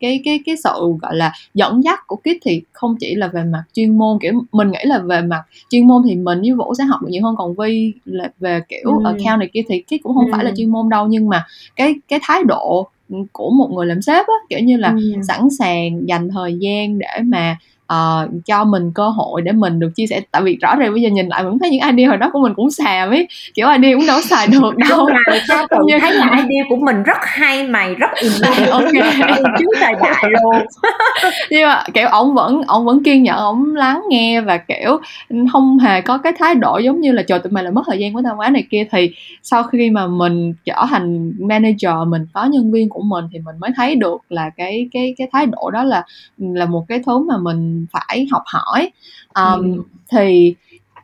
cái cái cái sự gọi là dẫn dắt của Kit thì không chỉ là về mặt chuyên môn kiểu mình nghĩ là về mặt chuyên môn thì mình với Vũ sẽ học được nhiều hơn còn Vi là về kiểu ừ. account này kia thì Kit cũng không ừ. phải là chuyên môn đâu nhưng mà cái cái thái độ của một người làm sếp á kiểu như là ừ. sẵn sàng dành thời gian để mà uh, cho mình cơ hội để mình được chia sẻ. Tại vì rõ ràng bây giờ nhìn lại mình thấy những idea hồi đó của mình cũng xàm ấy. Kiểu idea cũng đâu xài được đâu.
là tự như... thấy là idea của mình rất hay mày rất innovative okay. trước thời đại luôn.
Nhưng mà kiểu ổng vẫn ổng vẫn kiên nhẫn ổng lắng nghe và kiểu không hề có cái thái độ giống như là trời tụi mày là mất thời gian của tao quá này kia. Thì sau khi mà mình trở thành manager mình có nhân viên của mình thì mình mới thấy được là cái cái cái thái độ đó là là một cái thứ mà mình phải học hỏi. Um, ừ. thì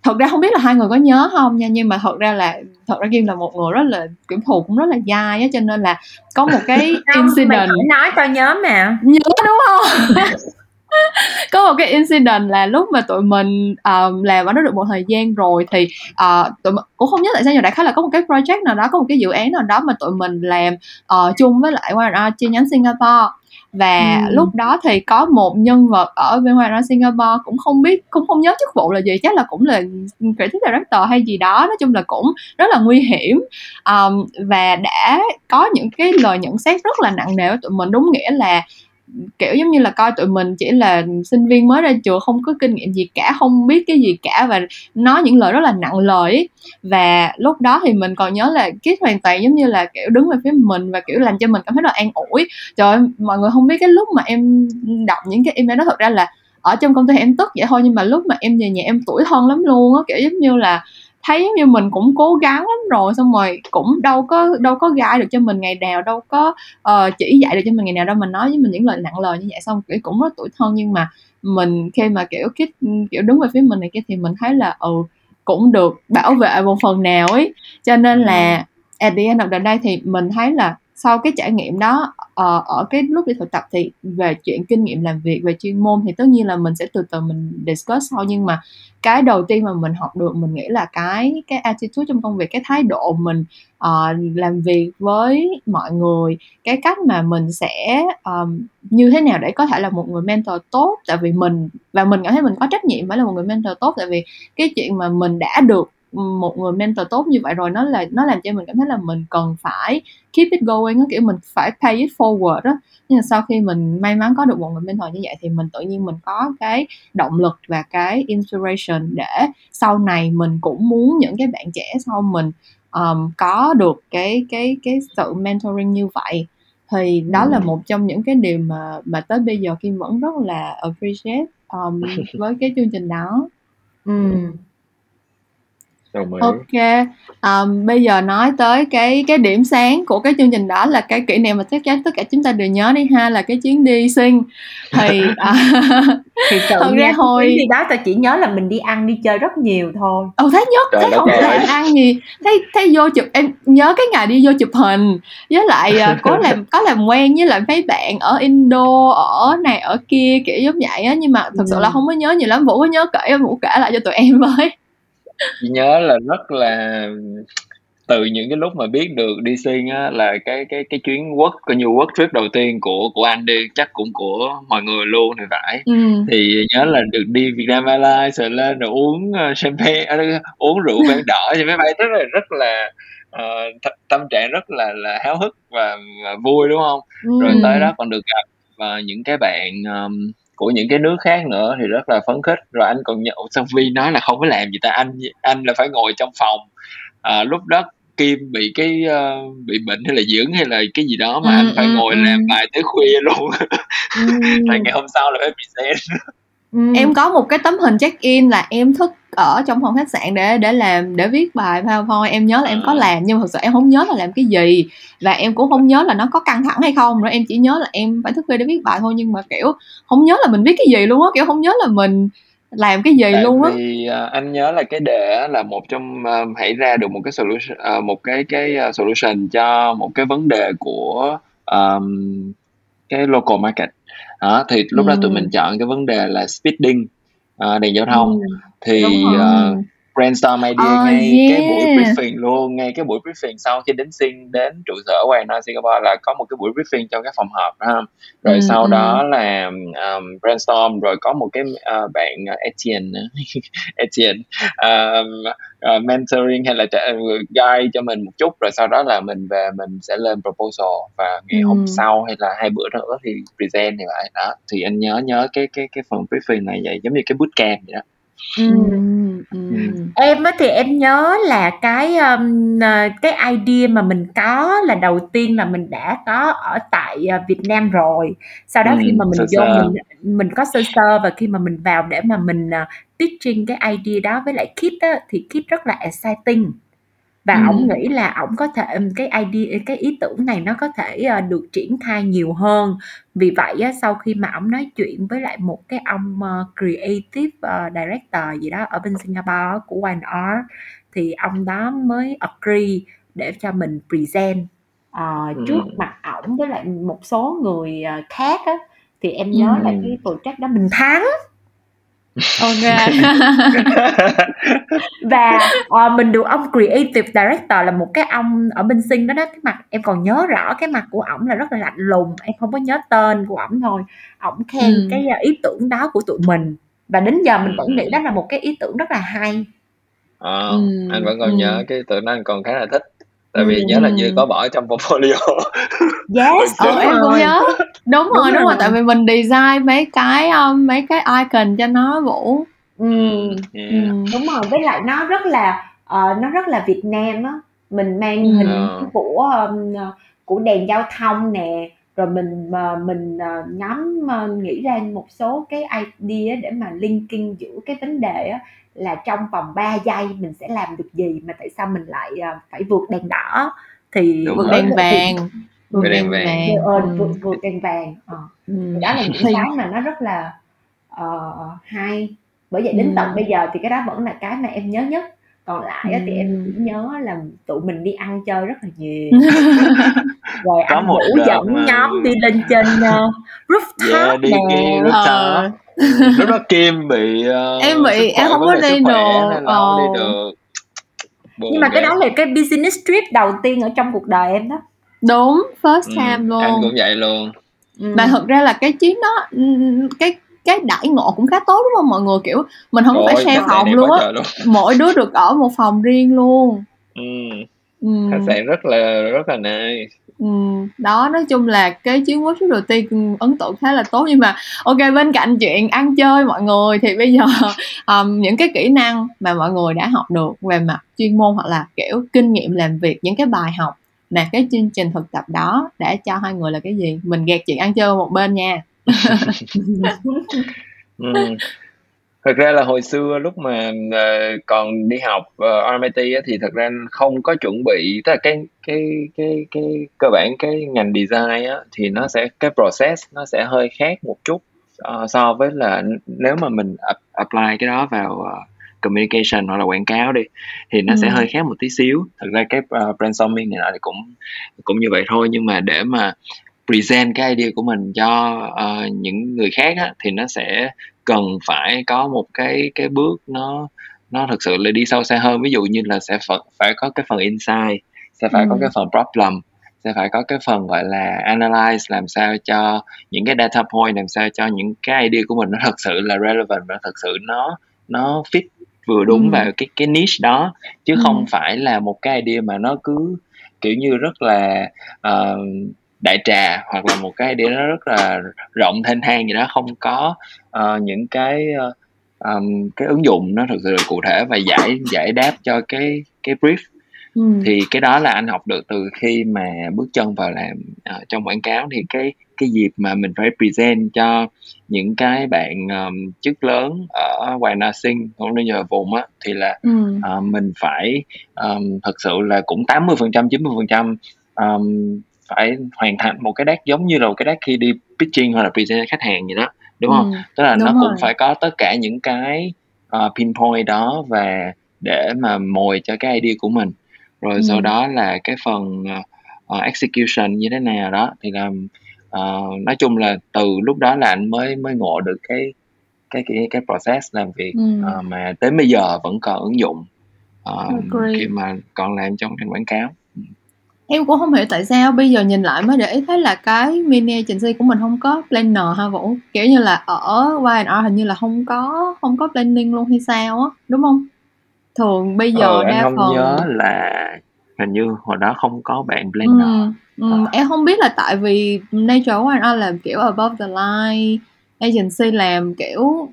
thật ra không biết là hai người có nhớ không nha nhưng mà thật ra là thật ra kim là một người rất là kiểu thù cũng rất là dai á cho nên là có một cái incident mày
nói tao nhớ mà.
Nhớ đúng không? Có một cái incident là lúc mà tụi mình um, làm ở đó được một thời gian rồi thì uh, tụi mình cũng không nhớ tại sao nhưng đại khái là có một cái project nào đó có một cái dự án nào đó mà tụi mình làm uh, chung với lại Y&R chi nhánh Singapore và ừ. lúc đó thì có một nhân vật ở bên ngoài Singapore cũng không biết cũng không nhớ chức vụ là gì chắc là cũng là creative director hay gì đó nói chung là cũng rất là nguy hiểm um, và đã có những cái lời nhận xét rất là nặng nề với tụi mình đúng nghĩa là kiểu giống như là coi tụi mình chỉ là sinh viên mới ra trường không có kinh nghiệm gì cả không biết cái gì cả và nói những lời rất là nặng lời và lúc đó thì mình còn nhớ là Kit hoàn toàn giống như là kiểu đứng về phía mình và kiểu làm cho mình cảm thấy rất là an ủi. Trời ơi, mọi người không biết cái lúc mà em đọc những cái email đó thật ra là ở trong công ty em tức vậy thôi nhưng mà lúc mà em về nhà em tuổi thân lắm luôn á kiểu giống như là thấy giống như mình cũng cố gắng lắm rồi xong rồi cũng đâu có đâu có gai được cho mình ngày nào đâu có uh, chỉ dạy được cho mình ngày nào đâu mình nói với mình những lời nặng lời như vậy. Xong kiểu cũng rất tuổi thân nhưng mà mình khi mà kiểu kích kiểu đứng về phía mình này kia thì mình thấy là ừ cũng được bảo vệ một phần nào ấy. Cho nên là at the end of the day thì mình thấy là sau cái trải nghiệm đó ờ, ở cái lúc đi thực tập thì về chuyện kinh nghiệm làm việc về chuyên môn thì tất nhiên là mình sẽ từ từ mình discuss sau. Nhưng mà cái đầu tiên mà mình học được mình nghĩ là cái cái attitude trong công việc cái thái độ mình uh, làm việc với mọi người cái cách mà mình sẽ um, như thế nào để có thể là một người mentor tốt. Tại vì mình và mình cảm thấy mình có trách nhiệm phải là một người mentor tốt. Tại vì cái chuyện mà mình đã được một người mentor tốt như vậy rồi nó là nó làm cho mình cảm thấy là mình cần phải keep it going kiểu mình phải pay it forward đó nhưng mà sau khi mình may mắn có được một người mentor như vậy thì mình tự nhiên mình có cái động lực và cái inspiration để sau này mình cũng muốn những cái bạn trẻ sau mình um, có được cái cái cái sự mentoring như vậy. Thì đó ừ. là một trong những cái điều mà mà tới bây giờ kim vẫn rất là appreciate um, với cái chương trình đó.
Ừ
Đồng ý.
Ok, ờm, bây giờ nói tới cái cái điểm sáng của cái chương trình đó là cái kỷ niệm mà chắc chắn tất cả chúng ta đều nhớ đi ha, là cái chuyến đi sinh. Thì, à,
Thì thật ra hồi đi đó tao chỉ nhớ là mình đi ăn, đi chơi rất nhiều thôi.
ừ, thấy nhất, Trời thấy không ơi! ăn gì, thấy thấy vô chụp em nhớ cái ngày đi vô chụp hình, với lại, à, có làm có làm quen với lại mấy bạn ở Indo, ở này ở kia, kiểu giống vậy á, nhưng mà thực sự là không có nhớ nhiều lắm. Vũ có nhớ kể Vũ kể lại cho tụi em với.
Chị nhớ là rất là từ những cái lúc mà biết được đi xuyên á là cái cái cái chuyến quốc coi như quốc trip đầu tiên của của anh đi chắc cũng của mọi người luôn thì phải ừ. thì nhớ là được đi Việt Nam Airlines rồi lên rồi uống uh, champagne uh, uống rượu vang đỏ trên máy bay rất là rất là uh, th- tâm trạng rất là là háo hức và, và vui đúng không ừ. rồi tới đó còn được gặp uh, những cái bạn um, của những cái nước khác nữa thì rất là phấn khích rồi anh còn nhậu xong Vi nói là không có làm gì ta anh anh là phải ngồi trong phòng à, lúc đó Kim bị cái uh, bị bệnh hay là dưỡng hay là cái gì đó mà ừ, anh phải ừ, ngồi ừ. làm bài tới khuya luôn ừ. tại ngày hôm sau là phải bị present
ừ. em có một cái tấm hình check in là em thức ở trong phòng khách sạn để để làm để viết bài PowerPoint. Em nhớ là em có à. làm nhưng mà thật sự em không nhớ là làm cái gì. Và em cũng không nhớ là nó có căng thẳng hay không nữa. Em chỉ nhớ là em phải thức khuya để viết bài thôi nhưng mà kiểu không nhớ là mình viết cái gì luôn á. Kiểu không nhớ là mình làm cái gì Tại luôn á.
vì uh, anh nhớ là cái đề là một trong uh, hãy ra được một cái solution uh, một cái cái solution cho một cái vấn đề của um, cái local market đó thì lúc ừ. đó tụi mình chọn cái vấn đề là speeding uh, đèn giao thông ừ thì uh, brainstorm idea oh, ngay yeah. cái buổi briefing luôn ngay cái buổi briefing sau khi đến xin đến trụ sở của Wine Singapore là có một cái buổi briefing trong cái phòng họp đó rồi ừ, sau ừ. đó là um, brainstorm rồi có một cái uh, bạn uh, Etienne Etienne um, uh, mentoring hay là guide cho mình một chút rồi sau đó là mình về mình sẽ lên proposal và ngày ừ. hôm sau hay là hai bữa nữa thì present thì vậy đó thì anh nhớ nhớ cái cái cái phần briefing này vậy giống như cái bootcamp vậy đó
Ừm, Em á thì em nhớ là cái, ờm, ờ, cái idea mà mình có là đầu tiên là mình đã có ở tại, ờ, Việt Nam rồi. Sau đó khi mà mình sơ vô sơ. mình mình có sơ sơ và khi mà mình vào để mà mình, ờ, pitching cái idea đó với lại Kit á, thì Kit rất là exciting và ừ. ổng nghĩ là ổng có thể cái idea cái ý tưởng này nó có thể uh, được triển khai nhiều hơn vì vậy á, sau khi mà ổng nói chuyện với lại một cái ông uh, creative uh, director gì đó ở bên Singapore của One Art thì ông đó mới agree để cho mình present uh, ừ. trước mặt ổng với lại một số người uh, khác á thì em nhớ ừ. là cái project đó mình thắng
ok.
Và uh, mình được ông creative director là một cái ông ở bên sinh đó đó. Cái mặt em còn nhớ rõ cái mặt của ổng là rất là lạnh lùng. Em không có nhớ tên của ổng thôi. Ổng khen ừ. cái uh, ý tưởng đó của tụi mình. Và đến giờ mình vẫn nghĩ đó là một cái ý tưởng rất là hay.
À, ừ. anh vẫn còn ừ. nhớ cái tưởng đó anh còn khá là thích tại vì nhớ là như có bỏ trong portfolio.
Yes
ờ, em cũng nhớ. đúng, đúng rồi đúng rồi. tại vì mình design mấy cái um, mấy cái icon cho nó vũ.
Ừ. Yeah. ừ đúng rồi với lại nó rất là uh, nó rất là Việt Nam á. Mình mang ừ. hình uh. của um, của đèn giao thông nè rồi mình mình uh, nhóm uh, nghĩ ra một số cái idea để mà linking giữa cái vấn đề á là trong vòng 3 giây mình sẽ làm được gì mà tại sao mình lại uh, phải vượt đèn đỏ? Thì
vượt đèn vàng.
vượt đèn vàng.
ờ, vượt, vượt đèn vàng. Ờ. ừ. đó là những cái mà nó rất là uh, hay. Bởi vậy đến ừ. tận bây giờ thì cái đó vẫn là cái mà em nhớ nhất. Còn lại ừ. thì em chỉ nhớ là tụi mình đi ăn chơi rất là nhiều. Rồi có anh Vũ dẫn mà... nhóm đi lên trên uh, rooftop
yeah, đi nè. rooftop. Lúc đó Kim bị uh,
em bị em không có đi được
ờ. đi được.
Buồn nhưng mà cái đó là cái business trip đầu tiên ở trong cuộc đời em đó.
Đúng first ừ, time ừ, luôn.
anh cũng vậy luôn.
Ừ. mà thật ra là cái chuyến đó cái cái đãi ngộ cũng khá tốt đúng không? Mọi người kiểu mình không Ôi, phải share phòng luôn á. mỗi đứa được ở một phòng riêng luôn.
Ừ. ừ. khách sạn rất là rất là nice.
Ừ, đó nói chung là cái chuyến workshop đầu tiên ấn tượng khá là tốt. Nhưng mà ok bên cạnh chuyện ăn chơi mọi người thì bây giờ um, những cái kỹ năng mà mọi người đã học được về mặt chuyên môn hoặc là kiểu kinh nghiệm làm việc những cái bài học là cái chương trình thực tập đó để cho hai người là cái gì? Mình gạt chuyện ăn chơi một bên nha.
Ừ. Thực ra là hồi xưa lúc mà uh, còn đi học uh, RMIT á, thì thật ra không có chuẩn bị tức là cái cái cái cái cơ bản cái ngành design á, thì nó sẽ cái process nó sẽ hơi khác một chút uh, so với là nếu mà mình apply cái đó vào uh, communication hoặc là quảng cáo đi thì nó ừ. sẽ hơi khác một tí xíu thật ra cái uh, brainstorming này thì cũng cũng như vậy thôi nhưng mà để mà present cái idea của mình cho uh, những người khác á, thì nó sẽ cần phải có một cái cái bước nó nó thực sự là đi sâu xa hơn ví dụ như là sẽ phải, phải có cái phần insight sẽ phải ừ. có cái phần problem sẽ phải có cái phần gọi là analyze làm sao cho những cái data point làm sao cho những cái idea của mình nó thật sự là relevant và thật sự nó nó fit vừa đúng ừ. vào cái cái niche đó chứ ừ. không phải là một cái idea mà nó cứ kiểu như rất là uh, đại trà hoặc là một cái idea nó rất là rộng thênh thang gì đó không có uh, những cái uh, um, cái ứng dụng nó thực sự là cụ thể và giải giải đáp cho cái cái brief ừ. thì cái đó là anh học được từ khi mà bước chân vào làm uh, trong quảng cáo thì cái cái dịp mà mình phải present cho những cái bạn um, chức lớn ở ngoài Sinh cũng như nhờ vùng á thì là ừ. uh, mình phải um, thật sự là cũng 80 phần trăm 90 phần trăm um, phải hoàn thành một cái deck giống như là một cái deck khi đi pitching hoặc là present khách hàng vậy đó đúng không ừ, tức là nó rồi. cũng phải có tất cả những cái uh, pinpoint đó và để mà mồi cho cái idea của mình rồi ừ. sau đó là cái phần uh, execution như thế nào đó thì là uh, nói chung là từ lúc đó là anh mới mới ngộ được cái cái cái cái process làm việc Ừm. ờ, mà đến bây giờ vẫn còn ứng dụng, ờ, khi mà còn làm trong ngành quảng cáo.
Em cũng không hiểu tại sao bây giờ nhìn lại mới để ý thấy là cái mini agency của mình không có planner ha Vũ? Kiểu như là ở Y&R hình như là không có không có planning luôn hay sao á, đúng không? Thường bây giờ
Ừ, anh
đa
hông
phần
nhớ là hình như hồi đó không có bạn planner.
Ừm, ừm,
Ờ.
em không biết là tại vì nature của Y&R làm, kiểu, above the line agency làm, kiểu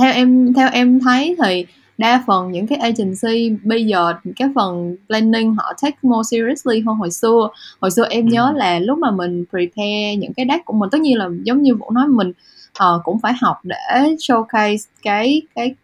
theo em theo em thấy thì đa phần những cái agency bây giờ cái phần planning họ take more seriously hơn hồi xưa. Hồi xưa em nhớ là lúc mà mình prepare những cái deck của mình tất nhiên là giống như vũ nói mình uh, cũng phải học để showcase cái cái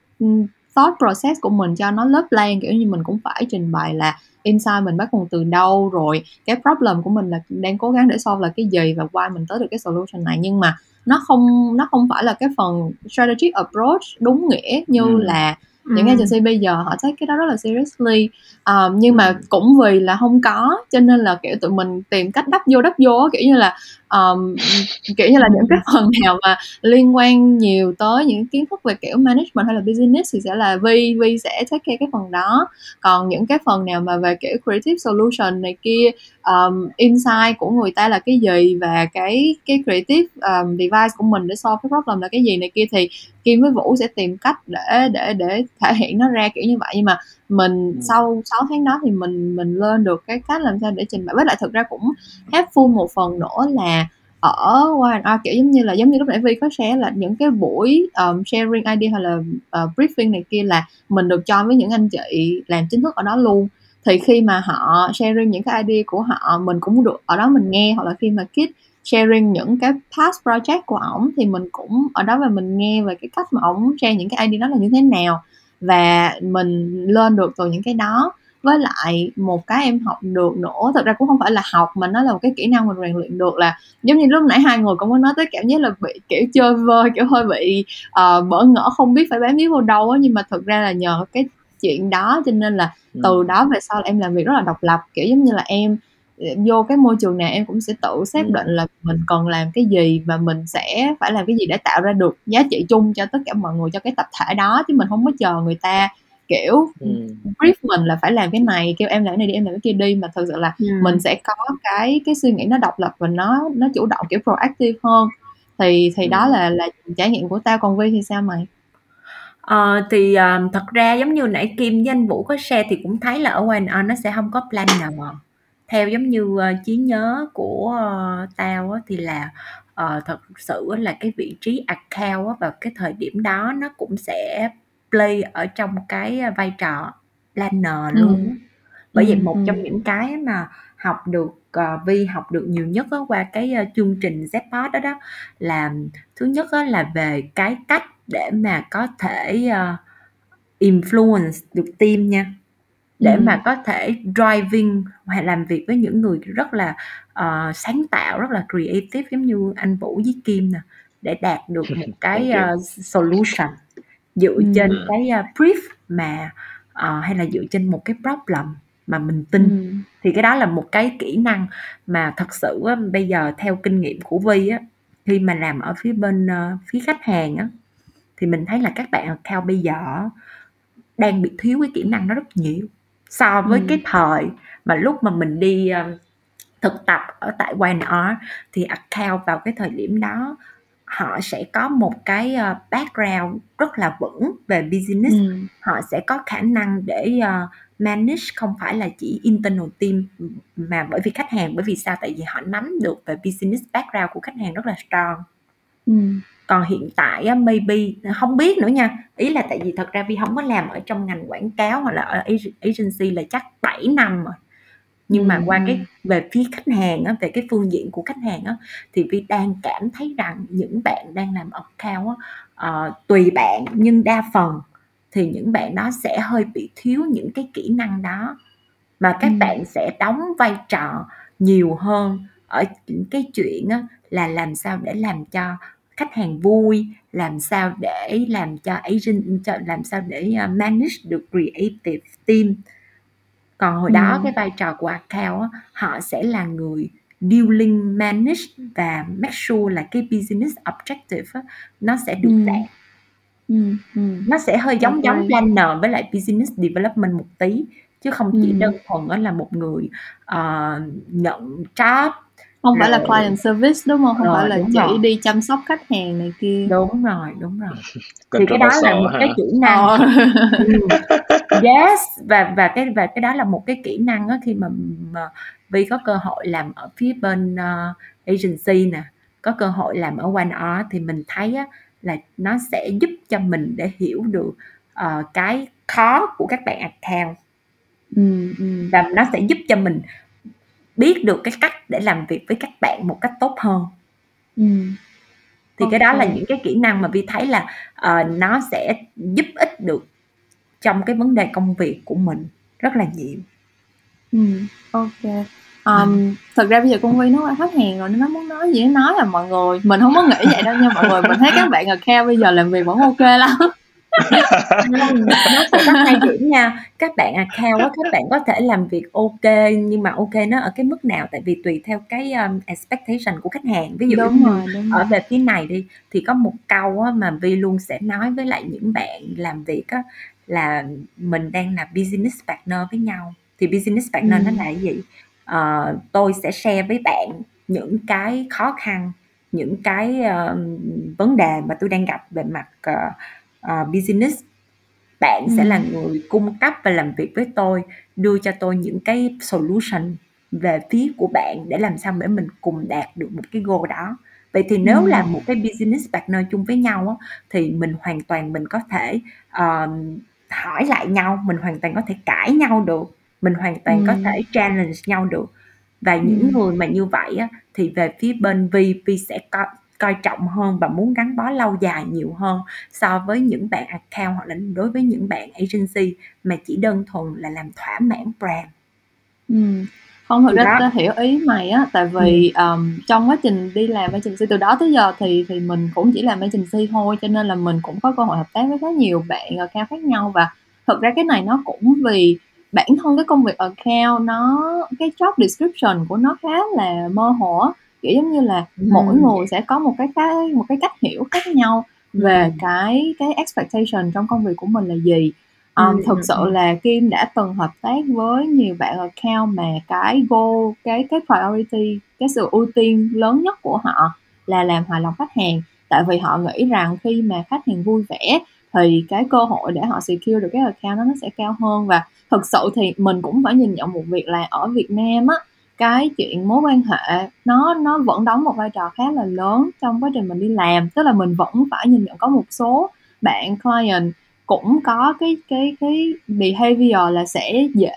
thought process của mình cho nó lớp lan kiểu như mình cũng phải trình bày là insight mình bắt nguồn từ đâu rồi cái problem của mình là đang cố gắng để solve là cái gì và why mình tới được cái solution này. Nhưng mà nó không nó không phải là cái phần strategic approach đúng nghĩa như ừ. là những ừ. agency bây giờ họ take cái đó rất là seriously um, nhưng mà cũng vì là không có cho nên là kiểu tụi mình tìm cách đắp vô đắp vô kiểu như là um, kiểu như là những cái phần nào mà liên quan nhiều tới những kiến thức về kiểu management hay là business thì sẽ là Vi Vi sẽ take care cái phần đó. Còn những cái phần nào mà về kiểu creative solution này kia um, insight của người ta là cái gì và cái cái creative um, device của mình để solve cái problem là cái gì này kia thì Kim với Vũ sẽ tìm cách để để để thể hiện nó ra kiểu như vậy. Nhưng mà mình ừ. sau 6 tháng đó thì mình mình lên được cái cách làm sao để trình bày. Với lại thực ra cũng helpful một phần nữa là ở Y&R kiểu giống như là giống như lúc nãy Vi có share là những cái buổi um, sharing idea hay là uh, briefing này kia là mình được cho với những anh chị làm chính thức ở đó luôn. Thì khi mà họ sharing những cái idea của họ mình cũng được ở đó mình nghe hoặc là khi mà Kit sharing những cái past project của ổng thì mình cũng ở đó và mình nghe về cái cách mà ổng share những cái idea đó là như thế nào và mình lên được từ những cái đó với lại một cái em học được nữa thật ra cũng không phải là học mà nó là một cái kỹ năng mình rèn luyện được là giống như lúc nãy hai người cũng có nói tới cảm giác là bị kiểu chơi vơi kiểu hơi bị uh, bỡ ngỡ không biết phải bám víu vào đâu á nhưng mà thực ra là nhờ cái chuyện đó cho nên là ừ. từ đó về sau là em làm việc rất là độc lập kiểu giống như là em vô cái môi trường nào em cũng sẽ tự xác ừ. định là mình cần làm cái gì và mình sẽ phải làm cái gì để tạo ra được giá trị chung cho tất cả mọi người cho cái tập thể đó chứ mình không có chờ người ta kiểu ừ. brief mình là phải làm cái này kêu em làm cái này đi em làm cái kia đi mà thực sự là ừ. mình sẽ có cái cái suy nghĩ nó độc lập và nó nó chủ động kiểu proactive hơn thì thì ừ. đó là là trải nghiệm của tao còn Vi thì sao mày
Ờ, thì, ờ, thật ra giống như nãy Kim với anh Vũ có share thì cũng thấy là ở Y&R nó sẽ không có planner. Theo giống như, ơ, ờ, trí nhớ của, ơ, ờ, tao á thì là, ờ, thật sự là cái vị trí account á vào cái thời điểm đó nó cũng sẽ play ở trong cái, vai trò planner luôn Ừm. Bởi vậy một trong những cái mà học được, ờ, Vi học được nhiều nhất á qua cái, ơ, chương trình Jackpot đó đó là thứ nhất á là về cái cách để mà có thể, ờ, influence được team nha, để Ừm. mà có thể driving hoặc làm việc với những người rất là, ờ, sáng tạo, rất là creative giống như anh Vũ với Kim nè, để đạt được một cái, ơ, solution dựa Ừm. trên cái, a, brief mà, ờ, hay là dựa trên một cái problem mà mình tin. Ừm. Thì cái đó là một cái kỹ năng mà thật sự á, bây giờ theo kinh nghiệm của Vi á, khi mà làm ở phía bên, ơ, phía khách hàng á, thì mình thấy là các bạn account bây giờ đang bị thiếu cái kỹ năng đó rất nhiều so với ừ. cái thời mà lúc mà mình đi uh, thực tập ở tại Y&R thì account vào cái thời điểm đó họ sẽ có một cái uh, background rất là vững về business ừ. họ sẽ có khả năng để uh, manage không phải là chỉ internal team mà bởi vì khách hàng bởi vì sao tại vì họ nắm được về business background của khách hàng rất là strong ừ còn hiện tại á, maybe không biết nữa nha. Ý là tại vì thật ra Vi không có làm ở trong ngành quảng cáo hoặc là ở agency là chắc 7 năm rồi. Nhưng mà qua cái về phía khách hàng á, về cái phương diện của khách hàng á, thì Vi đang cảm thấy rằng những bạn đang làm account á, uh, tùy bạn nhưng đa phần thì những bạn đó sẽ hơi bị thiếu những cái kỹ năng đó. Mà các ừ. bạn sẽ đóng vai trò nhiều hơn ở những cái chuyện á, là làm sao để làm cho khách hàng vui làm sao để làm cho agent cho làm sao để uh, manage được creative team còn hồi ừ. đó cái vai trò của account á, họ sẽ là người dealing manage và make sure là cái business objective á, nó sẽ được ừ. đạt Ừm, ừm. Nó sẽ hơi giống giống planner với lại business development một tí, chứ không chỉ đơn thuần là một người, ờ, nhận job
Không phải là client service, đúng hông? Không
Ờ,
phải là chỉ
rồi.
đi chăm sóc khách hàng này kia.
Đúng rồi, đúng rồi. Thì cái đó là một cái kỹ năng
Ờ.
ừm, yes, và và cái và cái đó là một cái kỹ năng á khi mà mà Vi có cơ hội làm ở phía bên, ơ, agency nè, có cơ hội làm ở One R thì mình thấy á là nó sẽ giúp cho mình để hiểu được, ờ, cái khó của các bạn account.
Ừm, ừm.
Và nó sẽ giúp cho mình biết được cái cách để làm việc với các bạn một cách tốt hơn.
Ừm.
Thì cái đó là những cái kỹ năng mà Vi thấy là, ờ, nó sẽ giúp ích được trong cái vấn đề công việc của mình rất là nhiều.
Ừm, OK. Ờm, thật ra bây giờ con Vi nó qua khách hàng rồi nên nó muốn nói gì nó nói à mọi người. Mình hông có nghĩ vậy đâu nha mọi người, mình thấy các bạn account bây giờ làm việc vẫn OK lắm.
Nó sẽ có hai điểm nha. Các bạn account á, các bạn có thể làm việc OK, nhưng mà OK nó ở cái mức nào, tại vì tùy theo cái, ờm, expectation của khách hàng. Ví dụ
Đúng
như
rồi, đúng
ở
rồi.
về phía này đi, thì có một câu á mà Vi luôn sẽ nói với lại những bạn làm việc á, là mình đang là business partner với nhau. Thì business partner nó
Ừm.
là cái gì? Ờ, tôi sẽ share với bạn những cái khó khăn, những cái, ờm, vấn đề mà tôi đang gặp về mặt, ờ, ờ, business. Bạn sẽ là
Ừm.
người cung cấp và làm việc với tôi, đưa cho tôi những cái solution về phía của bạn để làm sao để mình cùng đạt được một cái goal đó. Vậy thì nếu là
Ừm.
một cái business partner chung với nhau á, thì mình hoàn toàn mình có thể, ờm, hỏi lại nhau, mình hoàn toàn có thể cãi nhau được, mình hoàn toàn có
Ừm.
thể challenge nhau được. Và những
Ừm.
người mà như vậy á, thì về phía bên Vi, Vi sẽ coi coi trọng hơn và muốn gắn bó lâu dài nhiều hơn so với những bạn account hoặc là đối với những bạn agency mà chỉ đơn thuần là làm thỏa mãn brand.
Ừm, hông, thực
Thì
ra tao hiểu ý mày á, tại vì, ờm, trong quá trình đi làm agency từ đó tới giờ thì thì mình cũng chỉ làm agency thôi, cho nên là mình cũng có cơ hội hợp tác với khá nhiều bạn account khác nhau. Và thực ra cái này nó cũng vì bản thân cái công việc account nó cái job description của nó khá là mơ hồ kiểu, giống như là, mỗi
Ừm,
người sẽ có một cái cái một cái cách hiểu khác nhau về
Ừm.
cái cái expectation trong công việc của mình là gì.
Ừm,
Ờm, thực sự là Kim đã từng hợp tác với nhiều bạn account mà cái goal, cái cái priority, cái sự ưu tiên lớn nhất của họ là làm hài lòng khách hàng. Tại vì họ nghĩ rằng khi mà khách hàng vui vẻ thì cái cơ hội để họ secure được cái account đó nó sẽ cao hơn. Và thực sự thì mình cũng phải nhìn nhận một việc là ở Việt Nam á, cái chuyện mối quan hệ nó nó vẫn đóng một vai trò khá là lớn trong quá trình mình đi làm. Tức là mình vẫn phải nhìn nhận có một số bạn client cũng có cái cái cái behavior là sẽ dễ,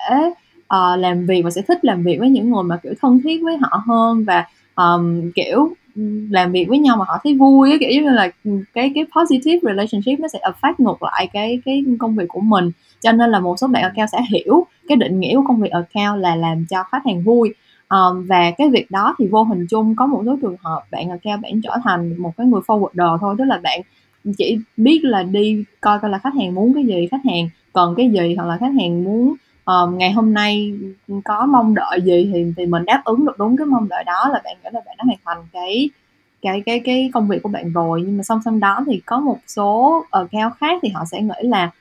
uh, làm việc và sẽ thích làm việc với những người mà, kiểu, thân thiết với họ hơn và, um, kiểu, làm việc với nhau mà họ thấy vui ấy kiểu, như là, ừ, cái cái positive relationship nó sẽ affect ngược lại cái cái công việc của mình. Cho nên là một số bạn account sẽ hiểu cái định nghĩa của công việc account là làm cho khách hàng vui um, và cái việc đó thì vô hình chung có một số trường hợp bạn account bạn trở thành một cái người forwarder thôi, tức là bạn chỉ biết là đi coi coi là khách hàng muốn cái gì, khách hàng cần cái gì, hoặc là khách hàng muốn, um, ngày hôm nay, có mong đợi gì thì thì mình đáp ứng được đúng cái mong đợi đó là bạn nghĩ là bạn đã hoàn thành cái cái cái cái công việc của bạn rồi. Nhưng mà song song đó thì có một số ờ, account khác thì họ sẽ nghĩ là,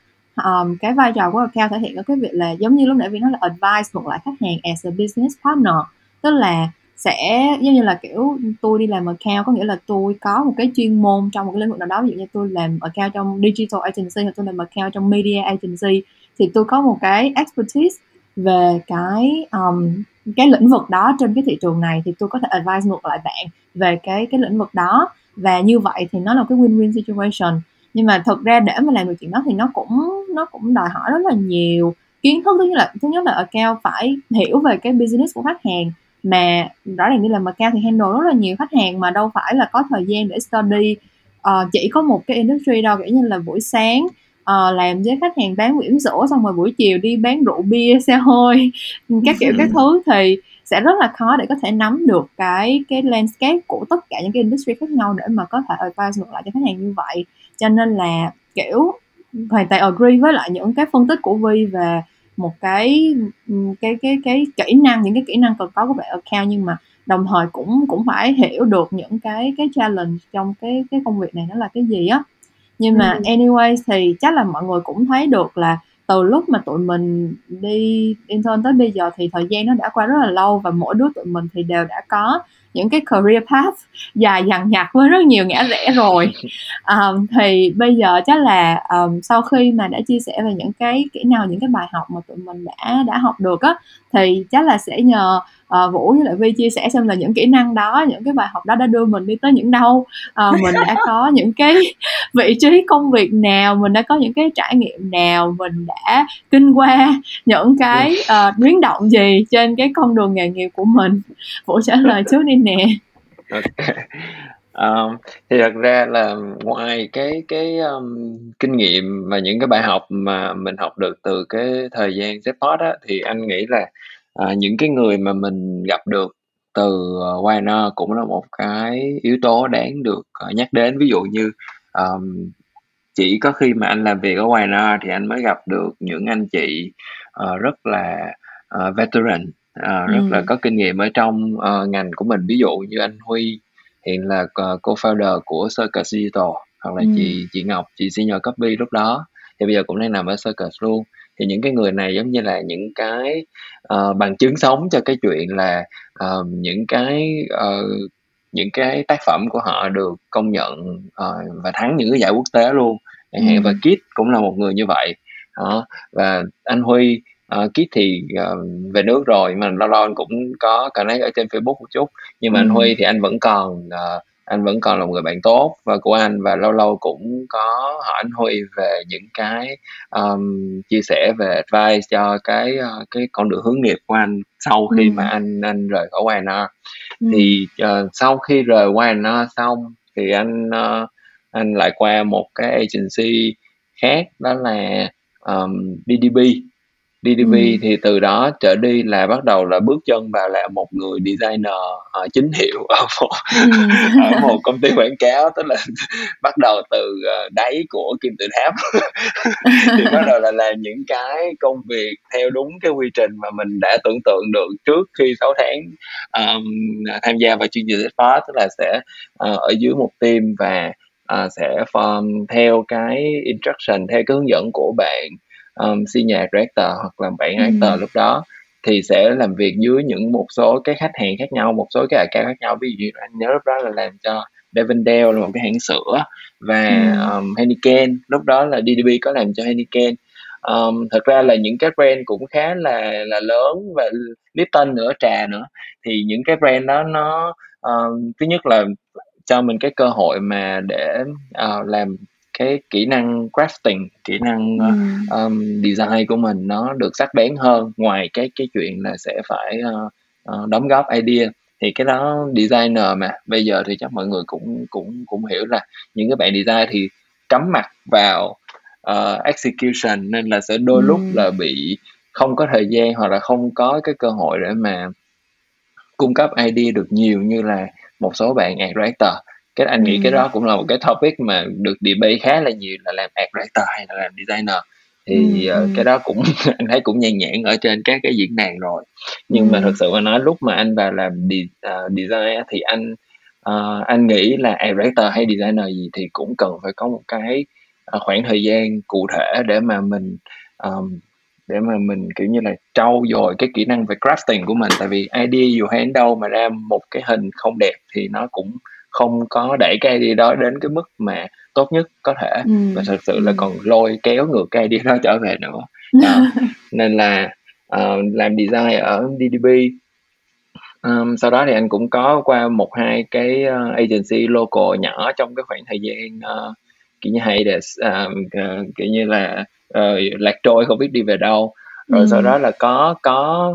um, cái vai trò của account thể hiện ở cái việc là giống như lúc nãy vì nó là advice ngược lại khách hàng as a business partner. Tức là sẽ giống như là, kiểu, tôi đi làm account có nghĩa là tôi có một cái chuyên môn trong một cái lĩnh vực nào đó, ví dụ như tôi làm account trong digital agency hoặc tôi làm account trong media agency, thì tôi có một cái expertise về cái, um, cái lĩnh vực đó trên cái thị trường này thì tôi có thể advise ngược lại bạn về cái cái lĩnh vực đó. Và như vậy thì nó là cái win-win situation. Nhưng mà thực ra để mà làm được chuyện đó thì nó cũng nó cũng đòi hỏi rất là nhiều kiến thức. Thứ nhất là thứ nhất là account phải hiểu về cái business của khách hàng, mà rõ ràng đi làm account thì handle rất là nhiều khách hàng mà đâu phải là có thời gian để study, ờ, chỉ có một cái industry đâu. Kiểu như là, buổi sáng, ờ, làm với khách hàng bán quyển sữa xong rồi buổi chiều đi bán rượu bia, xe hơi, các kiểu các thứ thì sẽ rất là khó để có thể nắm được cái cái landscape của tất cả những cái industry khác nhau để mà có thể advice ngược lại cho khách hàng như vậy. Cho nên là, kiểu, hoàn toàn agree với lại những cái phân tích của Vi về một cái, cái cái cái kỹ năng, những cái kỹ năng cần có của bạn account, nhưng mà đồng thời cũng cũng phải hiểu được những cái cái challenge trong cái cái công việc này nó là cái gì á. nhưng mà anyway thì chắc là mọi người cũng thấy được là từ lúc mà tụi mình đi intern tới bây giờ thì thời gian nó đã qua rất là lâu và mỗi đứa tụi mình thì đều đã có những cái career path dài dằng dặc với rất nhiều ngã rẽ rồi. Um, thì bây giờ chắc là um, sau khi mà đã chia sẻ về những cái kỹ năng những cái bài học mà tụi mình đã đã học được á thì chắc là sẽ nhờ uh, vũ với lại vi chia sẻ xem là những kỹ năng đó những cái bài học đó đã đưa mình đi tới những đâu. Uh, mình đã có những cái vị trí công việc nào mình đã có những cái trải nghiệm nào mình đã kinh qua những cái uh, biến động gì trên cái con đường nghề nghiệp của mình? Vũ trả lời trước đi nè.
Okay. Um, thì thật ra là ngoài cái cái um, kinh nghiệm và những cái bài học mà mình học được từ cái thời gian Zepod á thì anh nghĩ là à, những cái người mà mình gặp được từ uh, Winer cũng là một cái yếu tố đáng được uh, nhắc đến ví dụ như um, chỉ có khi mà anh làm việc ở Winer thì anh mới gặp được những anh chị uh, rất là uh, veteran uh, rất ừ. là có kinh nghiệm ở trong uh, ngành của mình ví dụ như anh Huy hiện là co-founder của Circus Digital hoặc là ừ. chị chị Ngọc chị senior copy lúc đó thì bây giờ cũng đang nằm ở Circus luôn thì những cái người này giống như là những cái uh, bằng chứng sống cho cái chuyện là uh, những cái uh, những cái tác phẩm của họ được công nhận uh, và thắng những cái giải quốc tế luôn ừ. và Kit cũng là một người như vậy đó. và anh Huy uh, Kit thì uh, về nước rồi mà lâu anh cũng có connect ở trên Facebook một chút nhưng mà ừ. anh Huy thì anh vẫn còn uh, anh vẫn còn là một người bạn tốt và của anh và lâu lâu cũng có hỏi anh Huy về những cái um, chia sẻ về advice cho cái uh, cái con đường hướng nghiệp của anh sau khi ừ. mà anh anh rời khỏi YNR ừ. thì uh, sau khi rời YNR xong thì anh uh, anh lại qua một cái agency khác đó là um, DDB DDB ừ. thì từ đó trở đi là bắt đầu là bước chân vào là một người designer uh, chính hiệu ở một, ừ. ở một công ty quảng cáo tức là bắt đầu từ uh, đáy của kim tự tháp thì bắt đầu là làm những cái công việc theo đúng cái quy trình mà mình đã tưởng tượng được trước khi 6 tháng um, tham gia vào chương trình Sport tức là sẽ uh, ở dưới một team và uh, sẽ form theo cái instruction theo cái hướng dẫn của bạn um, senior director hoặc là bạn ừ. actor lúc đó thì sẽ làm việc dưới những một số cái khách hàng khác nhau một số cái account khác nhau ví dụ như anh nhớ lúc đó là làm cho Devondale là một cái hãng sữa và ừ. um, Heineken lúc đó là DDB có làm cho Heineken um, thật ra là những cái brand cũng khá là là lớn và Lipton nữa trà nữa thì những cái brand đó nó um, thứ nhất là cho mình cái cơ hội mà để uh, làm cái kỹ năng crafting kỹ năng ừ. um, design của mình nó được sắc bén hơn ngoài cái cái chuyện là sẽ phải uh, uh, đóng góp idea thì cái đó designer mà bây giờ thì chắc mọi người cũng cũng cũng hiểu là những cái bạn design thì cắm mặt vào uh, execution nên là sẽ đôi ừ. lúc là bị không có thời gian hoặc là không có cái cơ hội để mà cung cấp idea được nhiều như là một số bạn art director cái anh nghĩ cái đó cũng là một cái topic mà được debate khá là nhiều là làm art director hay là làm designer. Thì uh, cái đó cũng anh thấy cũng nhan nhản ở trên các cái diễn đàn rồi. Nhưng mà thật sự mà nói lúc mà anh vào làm đi, uh, design thì anh uh, anh nghĩ là art director hay designer gì thì cũng cần phải có một cái uh, khoảng thời gian cụ thể để mà mình um, để mà mình kiểu như là trau dồi cái kỹ năng về crafting của mình. Tại vì idea dù hay đến đâu mà ra một cái hình không đẹp thì nó cũng không có đẩy cái idea đó đến cái mức mà tốt nhất có thể ừ. và thật sự là còn lôi kéo ngược cái idea đó trở về nữa đó. nên là uh, làm design ở DDB um, sau đó thì anh cũng có qua một hai cái uh, agency local nhỏ trong cái khoảng thời gian uh, kiểu như hay để uh, uh, kiểu như là uh, lạc trôi không biết đi về đâu rồi ừ. sau đó là có có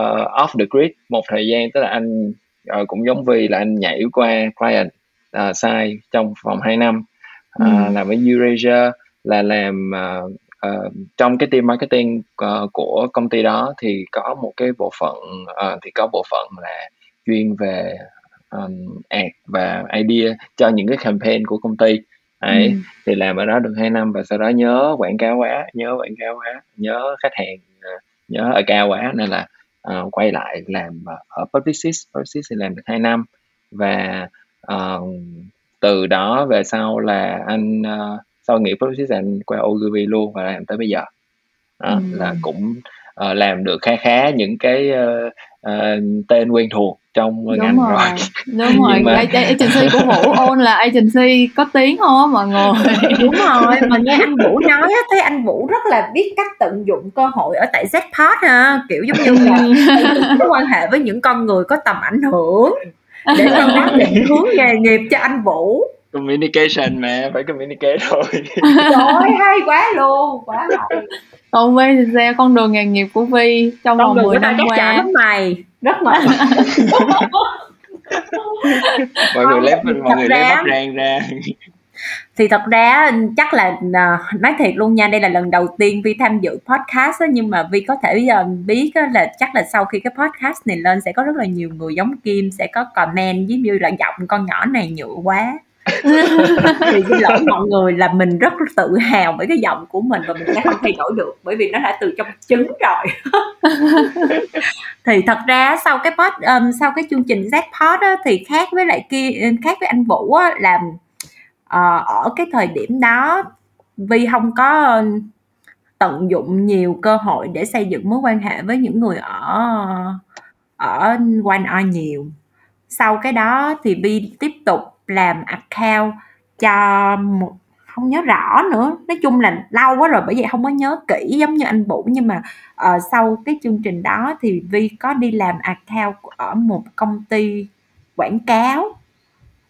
uh, off the grid một thời gian tức là anh uh, cũng giống vì là anh nhảy qua client uh, side trong vòng 2 năm uh, ừ. làm với Eurasia là làm uh, uh, trong cái team marketing uh, của công ty đó thì có một cái bộ phận uh, thì có bộ phận là chuyên về um, ad và idea cho những cái campaign của công ty ấy ừ. thì làm ở đó được 2 năm và sau đó nhớ quảng cáo quá nhớ quảng cáo quá nhớ khách hàng nhớ ở cao quá nên là uh, quay lại làm ở Publicis Publicis thì làm được 2 năm và uh, từ đó về sau là anh uh, sau nghỉ Public anh qua Ogilvy luôn và làm tới bây giờ đó, ừ. là cũng uh, làm được khá khá những cái uh, uh, tên quen thuộc trong đúng ngành rồi. rồi.
đúng rồi. mà... agency của Vũ ôn là agency có tiếng không á mọi người?
Đúng rồi mà nghe anh Vũ nói á thấy anh Vũ rất là biết cách tận dụng cơ hội ở tại Zpod ha. Kiểu giống như là có quan hệ với những con người có tầm ảnh hưởng để đó định hướng nghề nghiệp cho anh Vũ
communication mà phải communicate thôi.
Trời hay quá luôn quá hay.
Còn Vi thì sao? Con đường nghề nghiệp của Vi trong vòng 10 năm qua.
lắm mày rất mà
mọi người lấy mọi người lấy bắt rang ra.
Thì thật ra chắc là à, nói thiệt luôn nha đây là lần đầu tiên vi tham dự podcast đó, nhưng mà vi có thể uh, biết là chắc là sau khi cái podcast này lên sẽ có rất là nhiều người giống kim sẽ có comment giống như là giọng con nhỏ này nhựa quá thì xin lỗi mọi người là mình rất tự hào với cái giọng của mình và mình sẽ không thay đổi được bởi vì nó đã từ trong trứng rồi. Thì thật ra sau cái pod um, sau cái chương trình Z pod á, thì khác với lại kia ừ, khác với anh Vũ á, là uh, ở cái thời điểm đó Vi không có tận dụng nhiều cơ hội để xây dựng mối quan hệ với những người ở ở quanh o nhiều. Sau cái đó thì Vi tiếp tục làm account cho một không nhớ rõ nữa. Nói chung là lâu quá rồi bởi vậy không có nhớ kỹ giống như anh Vũ. Nhưng mà uh, sau cái chương trình đó thì Vi có đi làm account ở một công ty quảng cáo.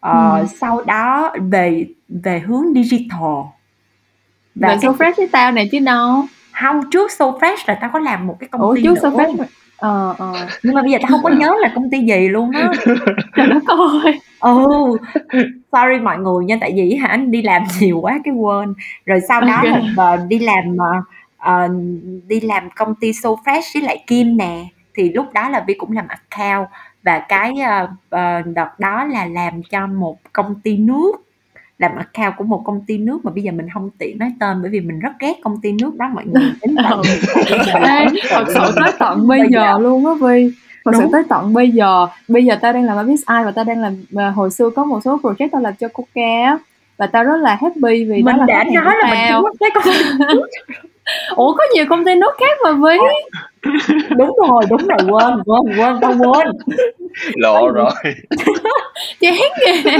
Uh, ừ. sau đó về về hướng digital.
Và về cái... So Fresh với tao này chứ đâu?
Không trước So Fresh là tao có làm một cái công Ủa, ty
trước nữa. So Fresh ờ
ờ. Nhưng mà bây giờ tao không có nhớ là công ty gì luôn đó
trời đất ơi.
Ừ. Sorry mọi người nha tại vì hả anh đi làm nhiều quá cái quên. Rồi sau đó okay. là uh, đi làm uh, đi làm công ty so fresh với lại kim nè. Thì lúc đó là vi cũng làm account và cái uh, uh, đợt đó là làm cho một công ty nước làm account của một công ty nước mà bây giờ mình không tiện nói tên bởi vì mình rất ghét công ty nước đó mọi người
đến tận thật sự tới tận bây giờ luôn á vi thật sự tới tận bây giờ. Bây giờ tao đang làm ở Miss I và tao đang làm và hồi xưa có một số project tao làm cho Coca và tao rất là happy vì
mình đó là đã nói là mình cái công
ủa có nhiều công ty nước khác mà ví
đúng rồi đúng rồi quên quên quên tao quên.
Lộ rồi.
Chán kìa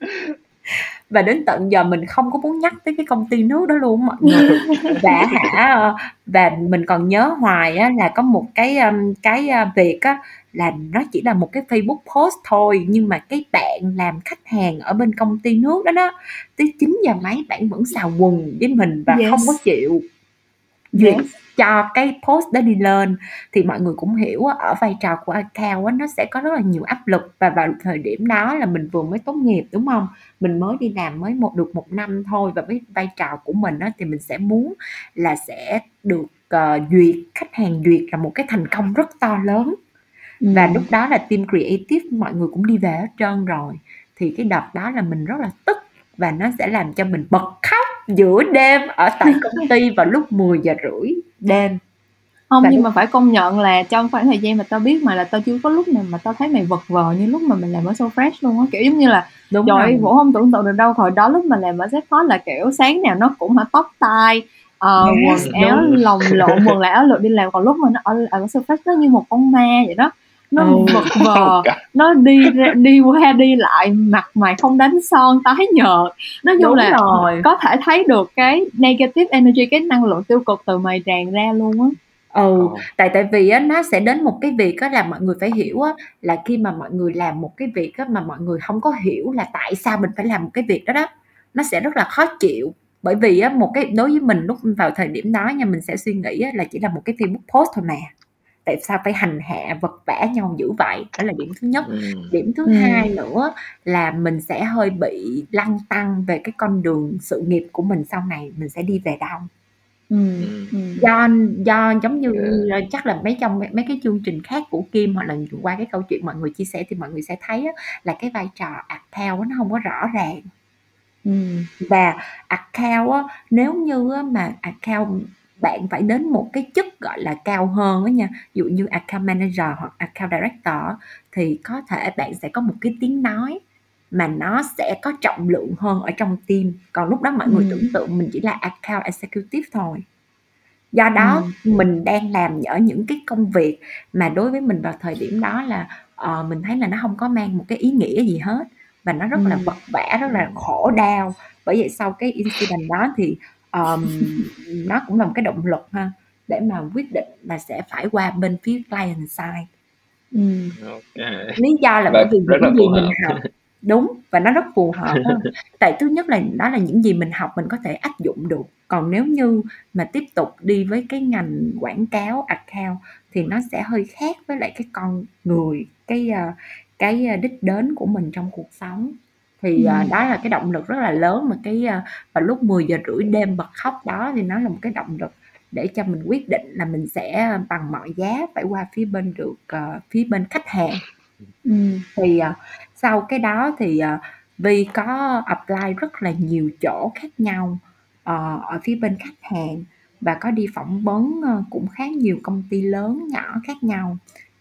và đến tận giờ mình không có muốn nhắc tới cái công ty nước đó luôn mọi người và hả và mình còn nhớ hoài á là có một cái um, cái uh, việc á là nó chỉ là một cái Facebook post thôi nhưng mà cái bạn làm khách hàng ở bên công ty nước đó đó tới 9 giờ mấy bạn vẫn xào quần với mình và yes. không có chịu duyệt yes. cho cái post đó đi lên thì mọi người cũng hiểu ở vai trò của account nó sẽ có rất là nhiều áp lực. Và vào thời điểm đó là mình vừa mới tốt nghiệp đúng không? Mình mới đi làm mới một được một năm thôi. Và với vai trò của mình á, thì mình sẽ muốn là sẽ được uh, duyệt khách hàng duyệt là một cái thành công rất to lớn. Và lúc đó là team creative mọi người cũng đi về hết trơn rồi. Thì cái đợt đó là mình rất là tức và nó sẽ làm cho mình bật khóc giữa đêm ở tại công ty vào lúc 10 giờ rưỡi đêm.
Không nhưng mà phải công nhận là trong khoảng thời gian mà tao biết mà là tao chưa có lúc nào mà tao thấy mày vật vờ như lúc mà mình làm ở so fresh luôn á. Kiểu giống như là đúng rồi. vũ không tưởng tượng được đâu hồi đó lúc mà làm ở Z là kiểu sáng nào nó cũng hả tóc tai uh, yes, quần áo lồng lộn quần lại áo lượt đi làm còn lúc mà nó ở ở so fresh nó như một con ma vậy đó nó ừ. vật vờ nó đi ra, đi qua đi lại mặt mày không đánh son tái nhợt nói chung là rồi. có thể thấy được cái negative energy cái năng lượng tiêu cực từ mày tràn ra luôn á
ừ ờ. tại tại vì á nó sẽ đến một cái việc á là mọi người phải hiểu á là khi mà mọi người làm một cái việc á mà mọi người không có hiểu là tại sao mình phải làm một cái việc đó đó nó sẽ rất là khó chịu bởi vì á một cái đối với mình lúc vào thời điểm đó nha mình sẽ suy nghĩ á, là chỉ là một cái Facebook post thôi mà tại sao phải hành hạ vật vã nhau dữ vậy đó là điểm thứ nhất ừ. điểm thứ ừ. hai nữa là mình sẽ hơi bị lăng tăng về cái con đường sự nghiệp của mình sau này mình sẽ đi về đâu ừ. Ừ. do do giống như yeah. chắc là mấy trong mấy cái chương trình khác của Kim hoặc là qua cái câu chuyện mọi người chia sẻ thì mọi người sẽ thấy á, là cái vai trò account nó không có rõ ràng ừ. và account á, nếu như á, mà account bạn phải đến một cái chức gọi là cao hơn đó nha ví dụ như account manager hoặc account director thì có thể bạn sẽ có một cái tiếng nói mà nó sẽ có trọng lượng hơn ở trong team còn lúc đó mọi người
Ừm.
tưởng tượng mình chỉ là account executive thôi do đó
Ừm.
mình đang làm ở những cái công việc mà đối với mình vào thời điểm đó là ờ, mình thấy là nó không có mang một cái ý nghĩa gì hết và nó rất là
Ừm.
vật vã rất là khổ đau bởi vậy sau cái incident đó thì ờm, nó cũng là một cái động lực ha để mà quyết định là sẽ phải qua bên phía client side
Ừm.
OK.
lý do là
Và
bởi vì
rất là
những gì
phù
mình
hợp.
học đúng và nó rất phù hợp tại thứ nhất là đó là những gì mình học mình có thể áp dụng được còn nếu như mà tiếp tục đi với cái ngành quảng cáo account thì nó sẽ hơi khác với lại cái con người cái ờ, cái ờ, đích đến của mình trong cuộc sống thì
Ừm.
đó là cái động lực rất là lớn mà cái ờ, vào lúc 10 giờ rưỡi đêm bật khóc đó thì nó là một cái động lực để cho mình quyết định là mình sẽ bằng mọi giá phải qua phía bên được ờ, phía bên khách hàng
Ừm.
thì ờ, sau cái đó thì ờ, Vi có apply rất là nhiều chỗ khác nhau ờ, ở phía bên khách hàng và có đi phỏng vấn ờ, cũng khá nhiều công ty lớn nhỏ khác nhau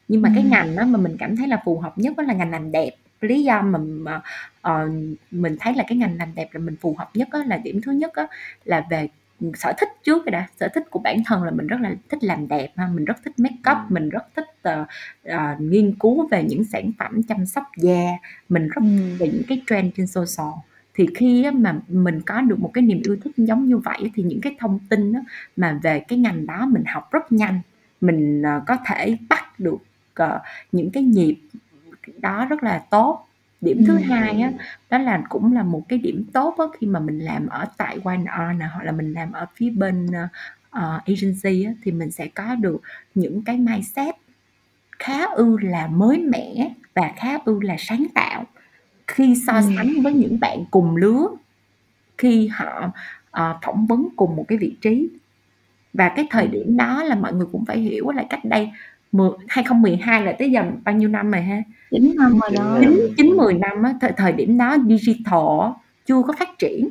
nhưng mà cái
Ừm.
ngành đó mà mình cảm thấy là phù hợp nhất đó là ngành làm đẹp lý do mà mà, ờ, mình thấy là cái ngành làm đẹp là mình phù hợp nhất á, là điểm thứ nhất á, là về sở thích trước rồi đã sở thích của bản thân là mình rất là thích làm đẹp ha mình rất thích make up
Ừm.
mình rất thích ờ, ờ, nghiên cứu về những sản phẩm chăm sóc da mình rất
Ừm.
về những cái trend trên social thì khi á, mà mình có được một cái niềm yêu thích giống như vậy thì những cái thông tin á, mà về cái ngành đó mình học rất nhanh mình ờ, có thể bắt được ờ, những cái nhịp đó rất là tốt điểm thứ
Ừm.
hai á đó là cũng là một cái điểm tốt á, khi mà mình làm ở tại nè hoặc là mình làm ở phía bên ờ, ờ, agency á, thì mình sẽ có được những cái mindset khá ư là mới mẻ và khá ư là sáng tạo khi so
Ừm.
sánh với những bạn cùng lứa khi họ ờ, phỏng vấn cùng một cái vị trí và cái thời
Ừm.
điểm đó là mọi người cũng phải hiểu là cách đây 10, 2012 là tới giờ bao nhiêu năm rồi ha
9 năm rồi đó.
chín
năm.
chín mười năm á thời, thời điểm đó digital chưa có phát triển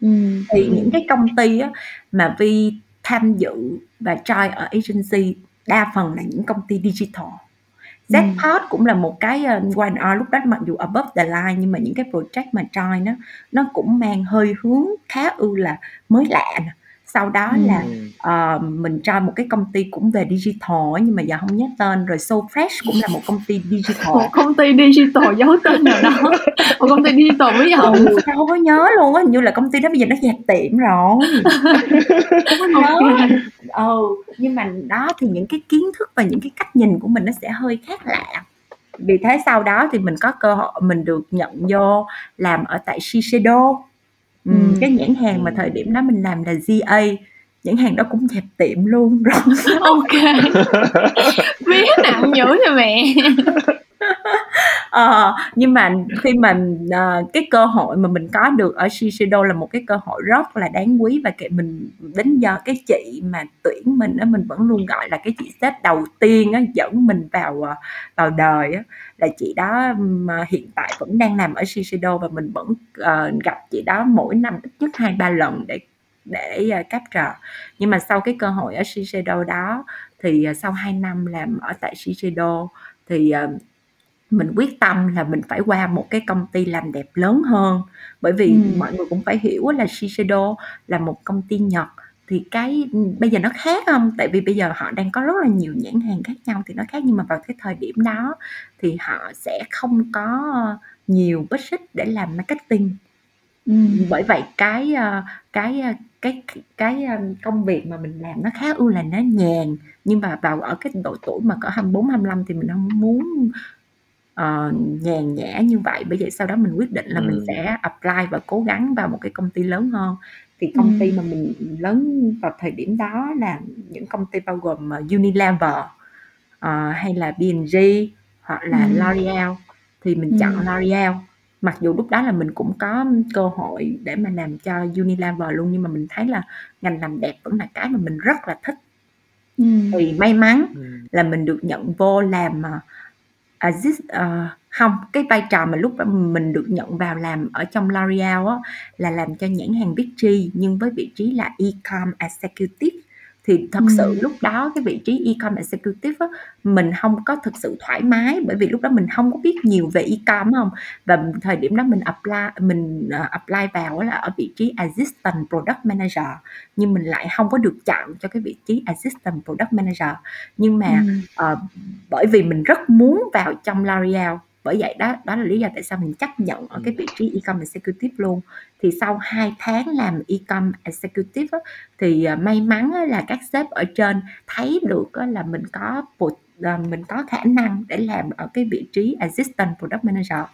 Ừm.
thì những cái công ty á, mà Vi tham dự và try ở agency đa phần là những công ty digital
Ừm.
Zpod cũng là một cái uh, Y&R lúc đó mặc dù above the line nhưng mà những cái project mà try nó nó cũng mang hơi hướng khá ư là mới lạ nè sau đó
Ừm.
là ờ, mình try một cái công ty cũng về digital nhưng mà giờ không nhớ tên. Rồi So Fresh cũng là một công ty digital.
Một công ty digital giấu tên nào đó. Một công ty digital bí ẩn.
ừ, sao không có nhớ luôn á. Hình như là công ty đó bây giờ nó dẹp tiệm rồi. Không có nhớ. Ừ nhưng mà đó thì những cái kiến thức và những cái cách nhìn của mình nó sẽ hơi khác lạ. Vì thế sau đó thì mình có cơ hội mình được nhận vô làm ở tại Shiseido ừ, cái nhãn hàng mà thời điểm đó mình làm là GA nhãn hàng đó cũng dẹp tiệm luôn rồi
OK. Vía nặng dữ vậy mẹ.
Ờ, nhưng mà khi mà ờ, cái cơ hội mà mình có được ở Shiseido là một cái cơ hội rất là đáng quý và kệ mình đến giờ cái chị mà tuyển mình á mình vẫn luôn gọi là cái chị sếp đầu tiên á dẫn mình vào ờ, vào đời á là chị đó mà hiện tại vẫn đang làm ở Shiseido và mình vẫn ờ, gặp chị đó mỗi năm ít nhất hai ba lần để để uh, capture nhưng mà sau cái cơ hội ở Shiseido đó thì ờ, sau 2 năm làm ở tại Shiseido thì ờ, mình quyết tâm là mình phải qua một cái công ty làm đẹp lớn hơn. Bởi vì
Ừm.
mọi người cũng phải hiểu là Shiseido là một công ty Nhật. Thì cái bây giờ nó khác không? Tại vì bây giờ họ đang có rất là nhiều nhãn hàng khác nhau thì nó khác. Nhưng mà vào cái thời điểm đó thì họ sẽ không có nhiều budget để làm marketing
Ừm.
bởi vậy cái ờ, cái ờ, cái cái ờ, công việc mà mình làm nó khá ưu là nó nhàn nhưng mà vào ở cái độ tuổi mà cỡ 24 25 thì mình không muốn ờ, nhàn nhã như vậy bởi vậy sau đó mình quyết định là mình
Ừm.
sẽ apply và cố gắng vào một cái công ty lớn hơn thì công ty
Ừm.
mà mình lớn vào thời điểm đó là những công ty bao gồm ờ, Unilever ờ, hay là P&G hoặc là
Ừm.
L'Oreal thì mình
Ừm.
chọn L'Oreal mặc dù lúc đó là mình cũng có cơ hội để mà làm cho Unilever luôn nhưng mà mình thấy là ngành làm đẹp vẫn là cái mà mình rất là thích
Ừm.
thì may mắn
Ừm.
là mình được nhận vô làm assist ờ, không cái vai trò mà lúc đó mình được nhận vào làm ở trong L'Oreal á là làm cho nhãn hàng Vichy nhưng với vị trí là e-com executive thì thật sự lúc đó cái vị trí e-com executive á, mình không có thực sự thoải mái bởi vì lúc đó mình không có biết nhiều về e-com không và thời điểm đó mình apply mình uh, apply vào là ở vị trí assistant product manager nhưng mình lại không có được chọn cho cái vị trí assistant product manager. Nhưng mà uh, bởi vì mình rất muốn vào trong L'Oreal bởi vậy đó đó là lý do tại sao mình chấp nhận ở cái vị trí e-com executive luôn. Thì sau 2 tháng làm e-com executive á, thì uh, may mắn á, là các sếp ở trên thấy được á, là mình có là mình có khả năng để làm ở cái vị trí assistant product manager.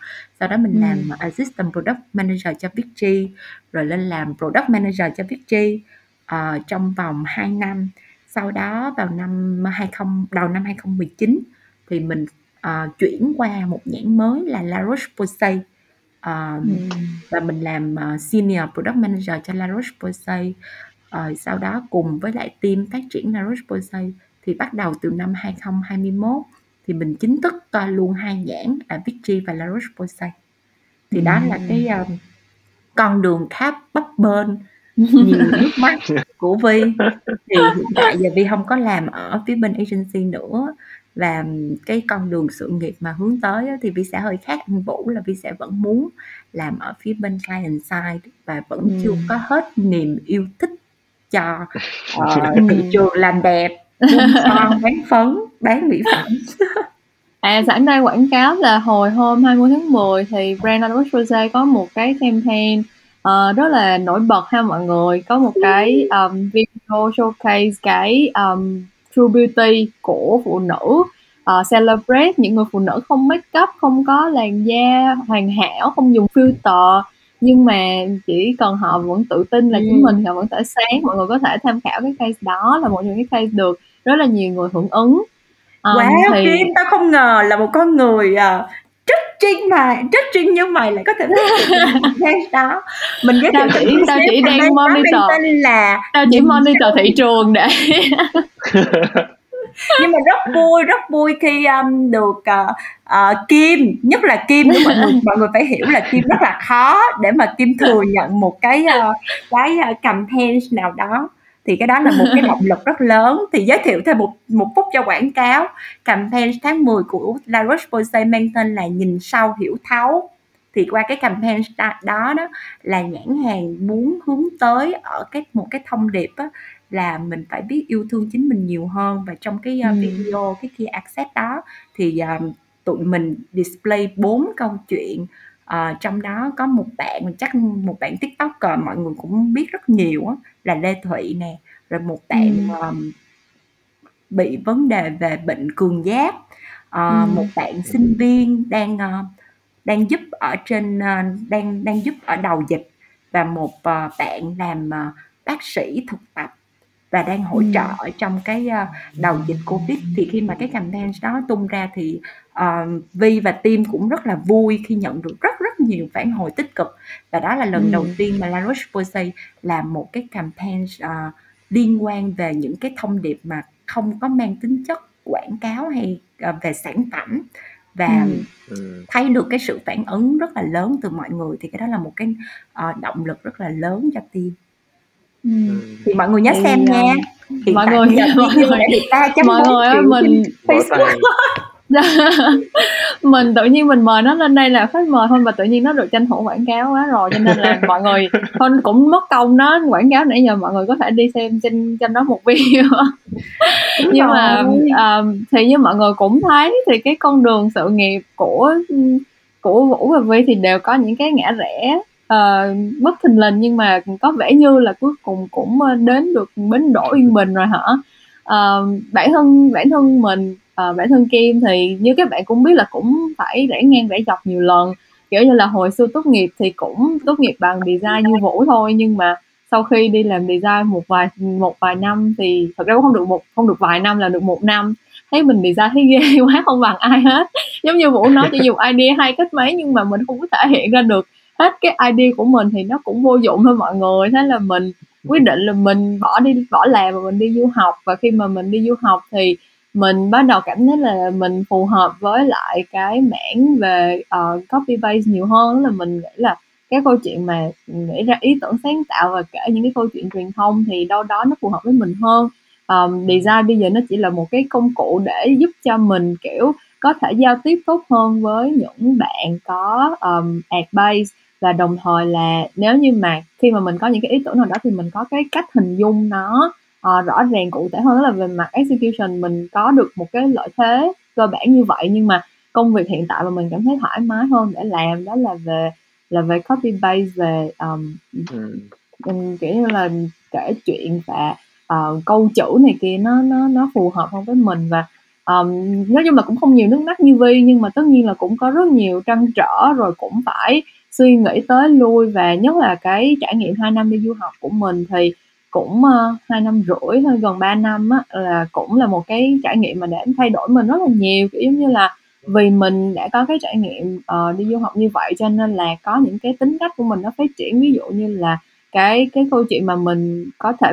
Sau đó mình ừ. làm assistant product manager cho Vichy rồi lên làm product manager cho Vichy uh, trong vòng 2 năm. Sau đó vào năm 20 đầu năm 2019 thì mình uh, chuyển qua một nhãn mới là La Roche-Posay. Uh, ừ. và mình làm uh, senior product manager cho La Roche-Posay. Uh, sau đó cùng với lại team phát triển La Roche-Posay thì bắt đầu từ năm 2021 thì mình chính thức coi luôn hai nhãn là Vichy và La Roche-Posay. Thì ừ. đó là cái um, con đường khá bấp bênh nhiều nước mắt của Vi thì hiện tại giờ Vi không có làm ở phía bên agency nữa và cái con đường sự nghiệp mà hướng tới thì Vi sẽ hơi khác anh Vũ là Vi sẽ vẫn muốn làm ở phía bên client side và vẫn ừ. chưa có hết niềm yêu thích cho uh, thị trường làm đẹp son bán phấn bán mỹ phẩm.
À sẵn đây quảng cáo là hồi hôm 20 tháng 10 thì brand Aloe Rose có một cái campaign uh, rất là nổi bật ha mọi người. Có một cái um, video showcase cái um, True Beauty của phụ nữ uh, celebrate những người phụ nữ không make up không có làn da hoàn hảo không dùng filter. Nhưng mà chỉ cần họ vẫn tự tin là chính mình họ vẫn tỏa sáng mọi người có thể tham khảo cái case đó là một trong những cái case được rất là nhiều người hưởng ứng.
Um, wow thì... Kim tao không ngờ là một con người uh, chuyên mày rất chuyên như mày lại có thể biết đó. Mình giới
thiệu chỉ tao chỉ đang monitor. là tao chỉ monitor thị trường để
nhưng mà rất vui rất vui khi um, được uh, uh, kim nhất là kim mọi người mọi người phải hiểu là kim rất là khó để mà kim thừa nhận một cái uh, cái uh, campaign nào đó thì cái đó là một cái động lực rất lớn. Thì giới thiệu thêm một một phút cho quảng cáo. Campaign tháng 10 của La Roche-Posay mang tên là nhìn sâu hiểu thấu. Thì qua cái campaign đó đó là nhãn hàng muốn hướng tới ở cái một cái thông điệp á, là mình phải biết yêu thương chính mình nhiều hơn. Và trong cái uh, video cái kia access đó thì uh, tụi mình display bốn câu chuyện uh, trong đó có một bạn chắc một bạn tiktoker mọi người cũng biết rất nhiều á, là lê thụy nè. Rồi một bạn um, bị vấn đề về bệnh cường giáp. Uh, một bạn sinh viên đang uh, đang giúp ở trên uh, đang đang giúp ở đầu dịch. Và một uh, bạn làm uh, bác sĩ thực tập và đang hỗ trợ ở trong cái uh, đầu dịch covid. Thì khi mà cái campaign đó tung ra thì uh, Vi và team cũng rất là vui khi nhận được rất rất nhiều phản hồi tích cực. Và đó là lần ừ. đầu tiên mà La Roche-Posay làm một cái campaign uh, liên quan về những cái thông điệp mà không có mang tính chất quảng cáo hay uh, về sản phẩm. Và ừ. thấy được cái sự phản ứng rất là lớn từ mọi người thì cái đó là một cái uh, động lực rất là lớn cho team ừ. thì mọi người nhớ thì, xem nha.
Hiện mọi người mọi người mọi người ơi mình Facebook. mình tự nhiên mình mời nó lên đây là khách mời thôi và tự nhiên nó được tranh thủ quảng cáo quá rồi cho nên là mọi người thôi cũng mất công nó quảng cáo nãy giờ mọi người có thể đi xem trên trên đó một video. Nhưng mà uh, thì như mọi người cũng thấy thì cái con đường sự nghiệp của của vũ và vi thì đều có những cái ngã rẽ uh, bất thình lình nhưng mà có vẻ như là cuối cùng cũng đến được bến đỗ yên bình rồi hả? Uh, bản thân bản thân mình uh, bản thân Kim thì như các bạn cũng biết là cũng phải rẽ ngang rẽ dọc nhiều lần. Kiểu như là hồi xưa tốt nghiệp thì cũng tốt nghiệp bằng design như Vũ thôi nhưng mà sau khi đi làm design một vài một vài năm thì thật ra cũng không được một không được vài năm là được một năm. Thấy mình design thấy ghê quá không bằng ai hết. Giống như Vũ nói cho dù idea hay cách mấy nhưng mà mình không có thể hiện ra được hết cái ID của mình thì nó cũng vô dụng thôi mọi người. Thế là mình quyết định là mình bỏ đi bỏ làm và mình đi du học. Và khi mà mình đi du học thì mình bắt đầu cảm thấy là mình phù hợp với lại cái mảng về uh, copy paste nhiều hơn. Là mình nghĩ là cái câu chuyện mà nghĩ ra ý tưởng sáng tạo và kể những cái câu chuyện truyền thông thì đâu đó nó phù hợp với mình hơn. Um, design bây giờ nó chỉ là một cái công cụ để giúp cho mình kiểu có thể giao tiếp tốt hơn với những bạn có um, ad base và đồng thời là nếu như mà khi mà mình có những cái ý tưởng nào đó thì mình có cái cách hình dung nó uh, rõ ràng cụ thể hơn đó là về mặt execution mình có được một cái lợi thế cơ bản như vậy nhưng mà công việc hiện tại mà mình cảm thấy thoải mái hơn để làm đó là về là về copy base về um, ừ. kiểu như là kể chuyện và uh, câu chữ này kia nó nó nó phù hợp hơn với mình và um, nói chung là cũng không nhiều nước mắt như vi nhưng mà tất nhiên là cũng có rất nhiều trăn trở rồi cũng phải suy nghĩ tới lui và nhất là cái trải nghiệm 2 năm đi du học của mình thì cũng uh, hai năm rưỡi thôi gần 3 năm á là cũng là một cái trải nghiệm mà để thay đổi mình rất là nhiều. Kiểu giống như là vì mình đã có cái trải nghiệm uh, đi du học như vậy cho nên là có những cái tính cách của mình nó phát triển. Ví dụ như là cái cái câu chuyện mà mình có thể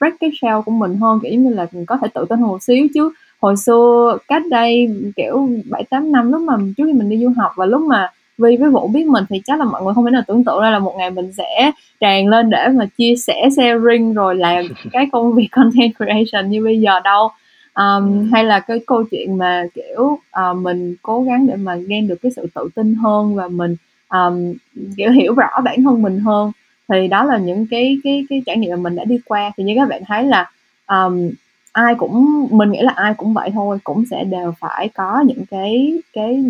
break cái shell của mình hơn kiểu như là mình có thể tự tin hơn một xíu. Chứ hồi xưa cách đây kiểu bảy tám năm lúc mà trước khi mình đi du học và lúc mà vì với Vũ biết mình thì chắc là mọi người không thể nào tưởng tượng ra là một ngày mình sẽ tràn lên để mà chia sẻ sharing rồi làm cái công việc content creation như bây giờ đâu. Um, hay là cái câu chuyện mà kiểu uh, mình cố gắng để mà gain được cái sự tự tin hơn và mình um, kiểu hiểu rõ bản thân mình hơn thì đó là những cái cái cái trải nghiệm mà mình đã đi qua. Thì như các bạn thấy là um, ai cũng mình nghĩ là ai cũng vậy thôi cũng sẽ đều phải có những cái cái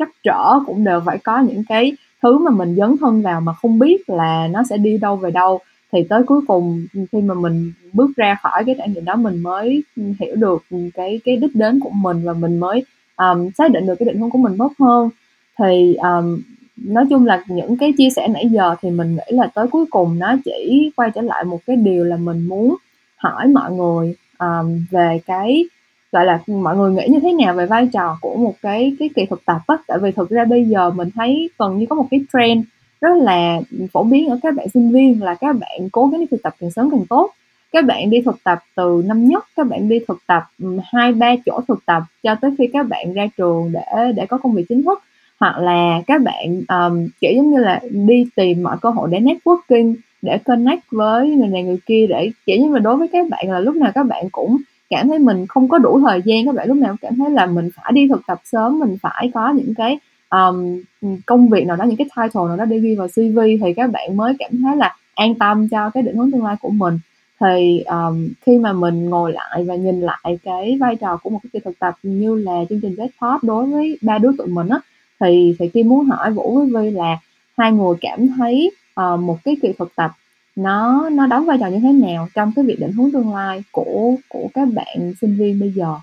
trắc trở cũng đều phải có những cái thứ mà mình dấn thân vào mà không biết là nó sẽ đi đâu về đâu. Thì tới cuối cùng khi mà mình bước ra khỏi cái trải nghiệm đó mình mới hiểu được cái cái đích đến của mình và mình mới um, xác định được cái định hướng của mình tốt hơn. Thì um, nói chung là những cái chia sẻ nãy giờ thì mình nghĩ là tới cuối cùng nó chỉ quay trở lại một cái điều là mình muốn hỏi mọi người um, về cái gọi là mọi người nghĩ như thế nào về vai trò của một cái cái kỳ thực tập á? Tại vì thực ra bây giờ mình thấy gần như có một cái trend rất là phổ biến ở các bạn sinh viên là các bạn cố gắng đi thực tập càng sớm càng tốt. Các bạn đi thực tập từ năm nhất các bạn đi thực tập hai ba chỗ thực tập cho tới khi các bạn ra trường để để có công việc chính thức. Hoặc là các bạn um, kiểu giống như là đi tìm mọi cơ hội để networking để connect với người này người kia để kiểu như là đối với các bạn là lúc nào các bạn cũng cảm thấy mình không có đủ thời gian các bạn lúc nào cũng cảm thấy là mình phải đi thực tập sớm mình phải có những cái um, công việc nào đó những cái title nào đó để ghi vào CV thì các bạn mới cảm thấy là an tâm cho cái định hướng tương lai của mình. Thì um, khi mà mình ngồi lại và nhìn lại cái vai trò của một cái kỳ thực tập như là chương trình Jackpot đối với ba đứa tụi mình á thì thì Kim muốn hỏi Vũ với Vi là hai người cảm thấy uh, một cái kỳ thực tập nó nó đóng vai trò như thế nào trong cái việc định hướng tương lai của của các bạn sinh viên bây giờ?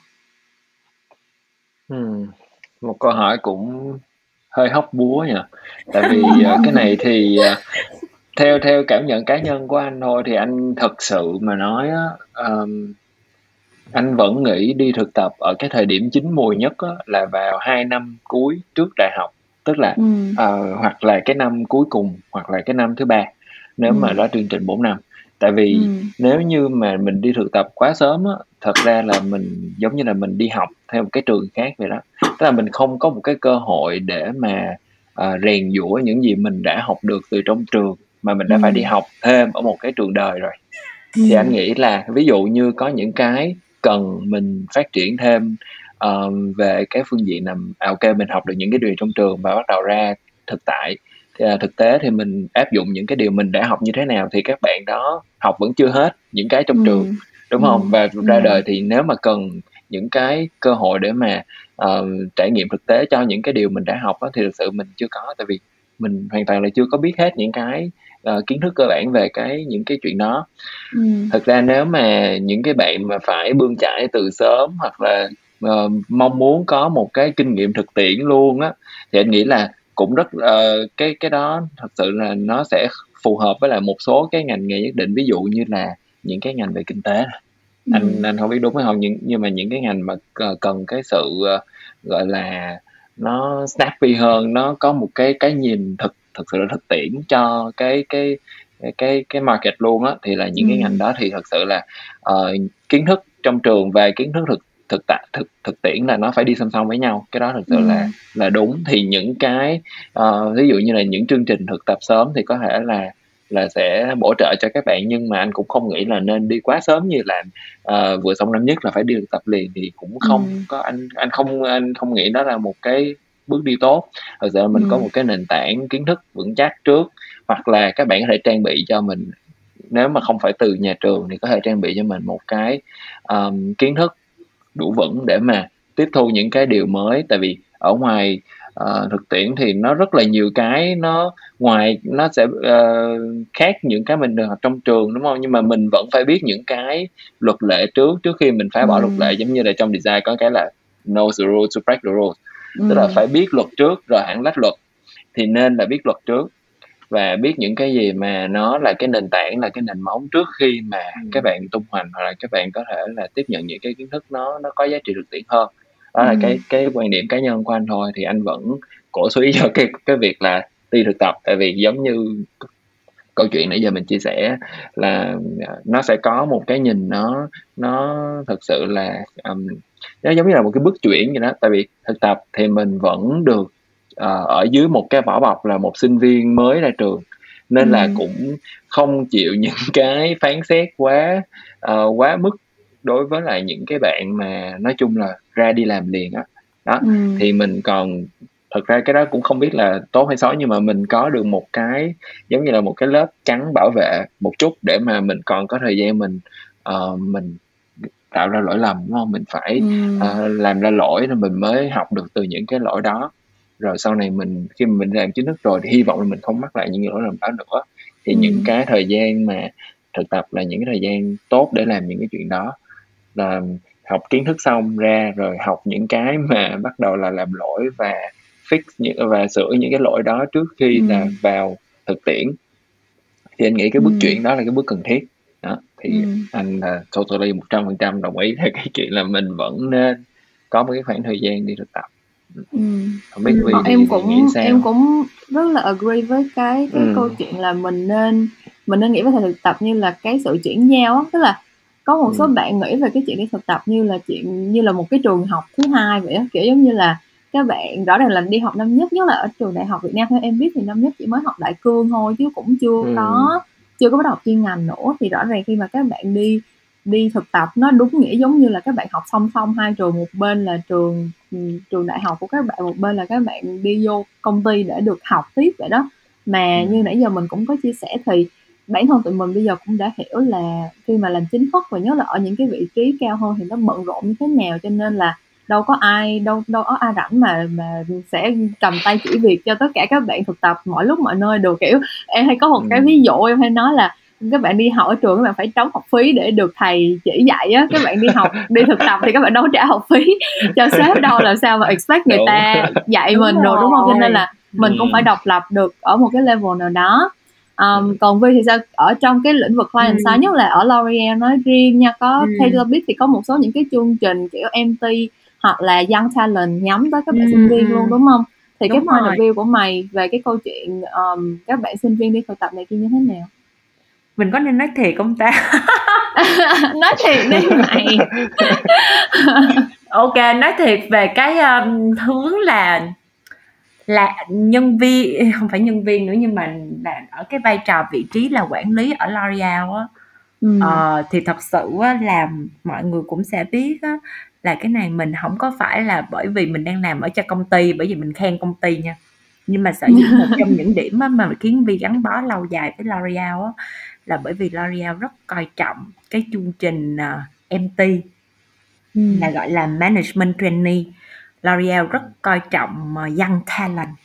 Hmm. Một câu hỏi cũng hơi hóc búa nhỉ. Tại vì uh, cái này thì uh, theo theo cảm nhận cá nhân của anh thôi thì anh thật sự mà nói á, um, anh vẫn nghĩ đi thực tập ở cái thời điểm chín mùi nhất á, là vào hai năm cuối trước đại học tức là ừ. uh, hoặc là cái năm cuối cùng hoặc là cái năm thứ ba nếu ừ. mà đó chương trình 4 năm tại vì ừ. nếu như mà mình đi thực tập quá sớm á thật ra là mình giống như là mình đi học theo một cái trường khác vậy đó tức là mình không có một cái cơ hội để mà uh, rèn giũa những gì mình đã học được từ trong trường mà mình đã ừ. phải đi học thêm ở một cái trường đời rồi ừ. thì anh nghĩ là ví dụ như có những cái cần mình phát triển thêm uh, về cái phương diện là à, ok mình học được những cái điều trong trường và bắt đầu ra thực tại thì, uh, thực tế thì mình áp dụng những cái điều mình đã học như thế nào thì các bạn đó học vẫn chưa hết những cái trong ừ. trường đúng ừ. không và ra ừ. đời thì nếu mà cần những cái cơ hội để mà uh, trải nghiệm thực tế cho những cái điều mình đã học đó, thì thực sự mình chưa có tại vì mình hoàn toàn là chưa có biết hết những cái uh, kiến thức cơ bản về cái những cái chuyện đó ừ. thực ra nếu mà những cái bạn mà phải bươn chải từ sớm hoặc là uh, mong muốn có một cái kinh nghiệm thực tiễn luôn á thì anh nghĩ là cũng rất uh, cái cái đó thật sự là nó sẽ phù hợp với lại một số cái ngành nghề nhất định ví dụ như là những cái ngành về kinh tế ừ. anh anh không biết đúng hay không nhưng nhưng mà những cái ngành mà cần cái sự uh, gọi là nó snappy hơn nó có một cái cái nhìn thực thực sự là thực tiễn cho cái cái cái cái market luôn á thì là những ừ. cái ngành đó thì thật sự là uh, kiến thức trong trường và kiến thức thực thực tại thực thực tiễn là nó phải đi song song với nhau cái đó thực sự ừ. là là đúng thì những cái uh, ví dụ như là những chương trình thực tập sớm thì có thể là là sẽ bổ trợ cho các bạn nhưng mà anh cũng không nghĩ là nên đi quá sớm như là uh, vừa xong năm nhất là phải đi thực tập liền thì cũng không ừ. có anh anh không anh không nghĩ đó là một cái bước đi tốt thật sự mình ừ. có một cái nền tảng kiến thức vững chắc trước hoặc là các bạn có thể trang bị cho mình nếu mà không phải từ nhà trường thì có thể trang bị cho mình một cái um, kiến thức đủ vững để mà tiếp thu những cái điều mới. Tại vì ở ngoài uh, thực tiễn thì nó rất là nhiều cái nó ngoài nó sẽ uh, khác những cái mình được học trong trường đúng không? Nhưng mà mình vẫn phải biết những cái luật lệ trước trước khi mình phá bỏ ừ. luật lệ. Giống như là trong design có cái là know the rules to break the rules. Ừ. tức là phải biết luật trước rồi hẳn lách luật. Thì nên là biết luật trước và biết những cái gì mà nó là cái nền tảng là cái nền móng trước khi mà ừ. các bạn tung hoành hoặc là các bạn có thể là tiếp nhận những cái kiến thức nó nó có giá trị thực tiễn hơn đó là ừ. cái cái quan điểm cá nhân của anh thôi thì anh vẫn cổ suý cho cái cái việc là đi thực tập tại vì giống như câu chuyện nãy giờ mình chia sẻ là à, nó sẽ có một cái nhìn nó nó thực sự là um, nó giống như là một cái bước chuyển vậy đó tại vì thực tập thì mình vẫn được uh, ở dưới một cái vỏ bọc là một sinh viên mới ra trường nên ừ. là cũng không chịu những cái phán xét quá uh, quá mức đối với lại những cái bạn mà nói chung là ra đi làm liền á đó, đó. Ừ. thì mình còn thật ra cái đó cũng không biết là tốt hay xấu nhưng mà mình có được một cái giống như là một cái lớp chắn bảo vệ một chút để mà mình còn có thời gian mình uh, mình tạo ra lỗi lầm đúng không mình phải ừ. uh, làm ra lỗi rồi mình mới học được từ những cái lỗi đó rồi sau này mình khi mà mình làm chính thức rồi thì hy vọng là mình không mắc lại những lỗi lầm đó nữa thì ừ. những cái thời gian mà thực tập là những cái thời gian tốt để làm những cái chuyện đó là học kiến thức xong ra rồi học những cái mà bắt đầu là làm lỗi và fix những và sửa những cái lỗi đó trước khi ừ. là vào thực tiễn thì anh nghĩ cái bước ừ. chuyển đó là cái bước cần thiết đó thì ừ. anh là totally một trăm phần trăm đồng ý theo cái chuyện là mình vẫn nên có một cái khoảng thời gian đi thực tập
ừ. không biết ừ. thì, em cũng nghĩ sao? em cũng rất là agree với cái cái ừ. câu chuyện là mình nên mình nên nghĩ về thực tập như là cái sự chuyển giao tức là có một số ừ. bạn nghĩ về cái chuyện đi thực tập như là chuyện như là một cái trường học thứ hai vậy đó kiểu giống như là các bạn rõ ràng là đi học năm nhất nhất là ở trường đại học Việt Nam theo em biết thì năm nhất chỉ mới học đại cương thôi chứ cũng chưa ừ. có chưa có bắt đầu học chuyên ngành nữa thì rõ ràng khi mà các bạn đi đi thực tập nó đúng nghĩa giống như là các bạn học song song hai trường một bên là trường ừ, trường đại học của các bạn một bên là các bạn đi vô công ty để được học tiếp vậy đó. Mà ừ. như nãy giờ mình cũng có chia sẻ thì bản thân tụi mình bây giờ cũng đã hiểu là khi mà làm chính thức và nhớ là ở những cái vị trí cao hơn thì nó bận rộn như thế nào cho nên là đâu có ai đâu đâu có ai rảnh mà mà sẽ cầm tay chỉ việc cho tất cả các bạn thực tập mọi lúc mọi nơi được kiểu. Em hay có một cái ví dụ em hay nói là các bạn đi học ở trường các bạn phải trống học phí để được thầy chỉ dạy á. Các bạn đi học đi thực tập thì các bạn đâu trả học phí cho sếp đâu làm sao mà expect người ta dạy đúng mình rồi. rồi đúng không? Cho nên là mình cũng phải độc lập được ở một cái level nào đó. Um, còn Vi thì sao? Ở trong cái lĩnh vực client side nhất là ở L'Oreal nói riêng nha có ừ. Taylor biết thì có một số những cái chương trình kiểu MT hoặc là young talent nhắm tới các bạn ừ. sinh viên luôn đúng không? Thì đúng cái point of view của mày về cái câu chuyện um, các bạn sinh viên đi thực tập này kia như thế nào
mình có nên nói thiệt không ta?
Nói thiệt đi mày.
Ok nói thiệt về cái um, hướng là là nhân viên không phải nhân viên nữa nhưng mà là ở cái vai trò vị trí là quản lý ở L'Oreal á. Ừ. ờ, thì thật sự á, là mọi người cũng sẽ biết á, là cái này mình không có phải là bởi vì mình đang làm ở cho công ty bởi vì mình khen công ty nha. Nhưng mà sở dĩ một trong những điểm mà khiến Vi gắn bó lâu dài với L'Oreal á, là bởi vì L'Oreal rất coi trọng cái chương trình uh, ờ, MT ừ. là gọi là Management Trainee L'Oreal rất coi trọng uh, young talent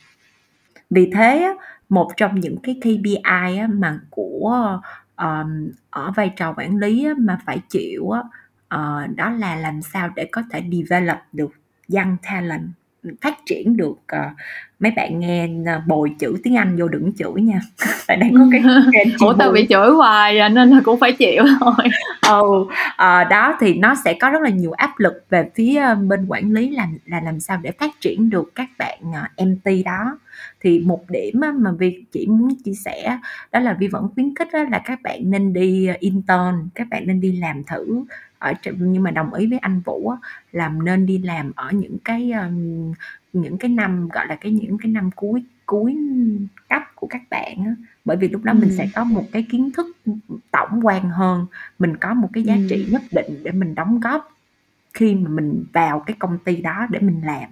vì thế một trong những cái KPI mà của um, ở vai trò quản lý mà phải chịu uh, đó là làm sao để có thể develop được young talent phát triển được uh, mấy bạn nghe uh, bồi chữ tiếng Anh vô đừng chửi nha. Tại đang có cái
ủa tao bị chửi hoài à, nên là cũng phải chịu thôi.
Ừ uh, đó thì nó sẽ có rất là nhiều áp lực về phía uh, bên quản lý là là làm sao để phát triển được các bạn MT đó. Thì một điểm mà Vi chỉ muốn chia sẻ đó là Vi vẫn khuyến khích là các bạn nên đi intern các bạn nên đi làm thử ở nhưng mà đồng ý với anh Vũ á, là nên đi làm ở những cái những cái năm gọi là cái những cái năm cuối cuối cấp của các bạn á, bởi vì lúc đó mình sẽ có một cái kiến thức tổng quan hơn, mình có một cái giá trị nhất định để mình đóng góp khi mà mình vào cái công ty đó để mình làm.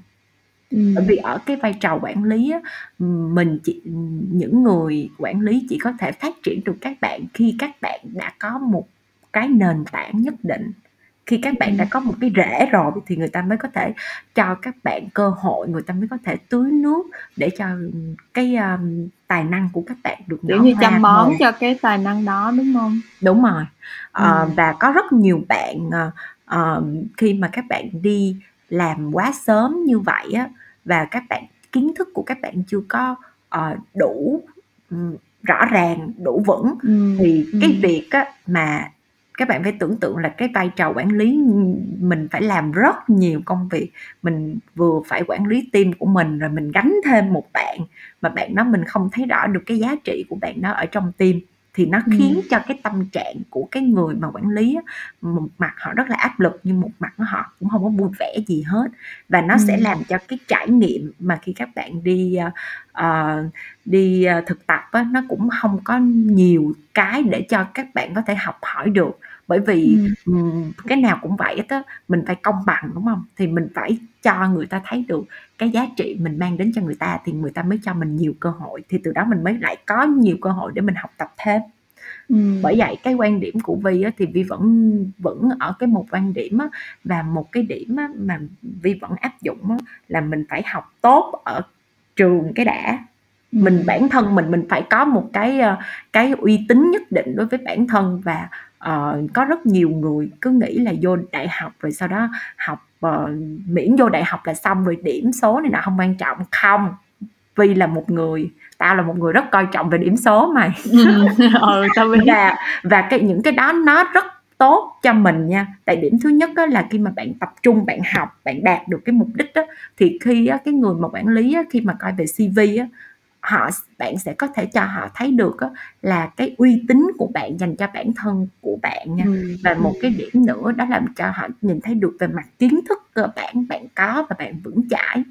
Bởi vì ở cái vai trò quản lý á, mình chỉ những người quản lý chỉ có thể phát triển được các bạn khi các bạn đã có một cái nền tảng nhất định. Khi các bạn đã có một cái rễ rồi thì người ta mới có thể cho các bạn cơ hội, người ta mới có thể tưới nước để cho cái, a, tài năng của các bạn được
Kiểu như chăm bón cho cái tài năng đó, đúng không
Đúng rồi. Ờ, Ừm. và có rất nhiều bạn, ờ, khi mà các bạn đi làm quá sớm như vậy á, và các bạn kiến thức của các bạn chưa có, ờ, đủ, rõ ràng, đủ vững Ừm, thì cái việc á mà các bạn phải tưởng tượng là cái vai trò quản lý mình phải làm rất nhiều công việc mình vừa phải quản lý team của mình rồi mình gánh thêm một bạn mà bạn đó mình không thấy rõ được cái giá trị của bạn đó ở trong team thì nó khiến ừ. cho cái tâm trạng của cái người mà quản lý á, một mặt họ rất là áp lực nhưng một mặt họ cũng không có vui vẻ gì hết và nó ừ. sẽ làm cho cái trải nghiệm mà khi các bạn đi uh, đi uh, thực tập á, nó cũng không có nhiều cái để cho các bạn có thể học hỏi được bởi vì ừ. cái nào cũng vậy á mình phải công bằng đúng không? Thì mình phải cho người ta thấy được cái giá trị mình mang đến cho người ta thì người ta mới cho mình nhiều cơ hội. Thì từ đó mình mới lại có nhiều cơ hội để mình học tập thêm. Ừ. bởi vậy cái quan điểm của vi á, thì vi vẫn vẫn ở cái một quan điểm á, và một cái điểm á, mà vi vẫn áp dụng á, là mình phải học tốt ở trường cái đã. Mình bản thân mình mình phải có một cái ờ, cái uy tín nhất định đối với bản thân và uh, có rất nhiều người cứ nghĩ là vô đại học rồi sau đó học uh, miễn vô đại học là xong rồi điểm số này là không quan trọng. Không vì là một người tao là một người rất coi trọng về điểm số mày ừ, tao biết. và và cái những cái đó nó rất tốt cho mình nha. Tại điểm thứ nhất đó là khi mà bạn tập trung bạn học bạn đạt được cái mục đích đó thì khi á, cái người mà quản lý á, khi mà coi về cv á, họ bạn sẽ có thể cho họ thấy được á, là cái uy tín của bạn dành cho bản thân của bạn nha ừ. và một cái điểm nữa đó là cho họ nhìn thấy được về mặt kiến thức cơ bản bạn có và bạn vững chãi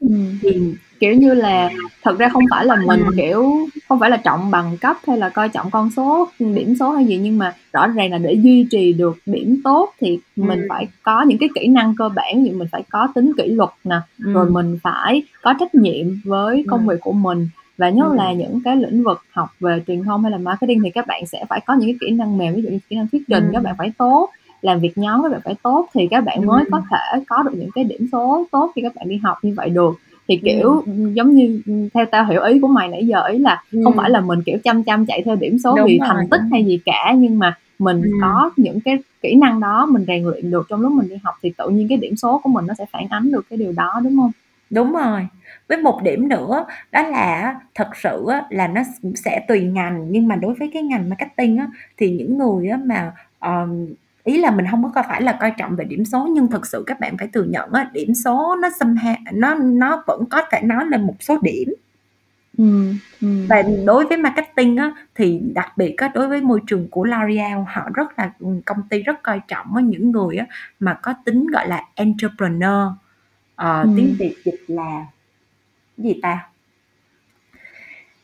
ừ. thì kiểu như là thật ra không phải là mình ừ. kiểu không phải là trọng bằng cấp hay là coi trọng con số điểm số hay gì nhưng mà rõ ràng là để duy trì được điểm tốt thì ừ. mình phải có những cái kỹ năng cơ bản như mình phải có tính kỷ luật nè ừ. rồi mình phải có trách nhiệm với công việc của mình và nhớ ừ. là những cái lĩnh vực học về truyền thông hay là marketing thì các bạn sẽ phải có những cái kỹ năng mềm ví dụ như kỹ năng thuyết trình ừ. các bạn phải tốt làm việc nhóm các bạn phải tốt thì các bạn mới có thể có được những cái điểm số tốt khi các bạn đi học như vậy được thì kiểu ừ. giống như theo tao hiểu ý của mày nãy giờ ý là ừ. không phải là mình kiểu chăm chăm chạy theo điểm số Đúng vì rồi. thành tích hay gì cả nhưng mà mình ừ. có những cái kỹ năng đó mình rèn luyện được trong lúc mình đi học thì tự nhiên cái điểm số của mình nó sẽ phản ánh được cái điều đó đúng không
Đúng rồi. Với một điểm nữa đó là thật sự là nó sẽ tùy ngành, nhưng mà đối với cái ngành marketing thì những người mà, ờm, ý là mình không có phải là coi trọng về điểm số, nhưng thực sự các bạn phải thừa nhận á, điểm số nó xâm ha nó nó vẫn có thể nói lên một số điểm. Ừm, ừm. Và đối với marketing á, thì đặc biệt á, đối với môi trường của L'Oreal họ rất là công ty rất coi trọng á, những người á mà có tính, gọi là, entrepreneur. Ờ, Ừm. tiếng Việt dịch là gì ta?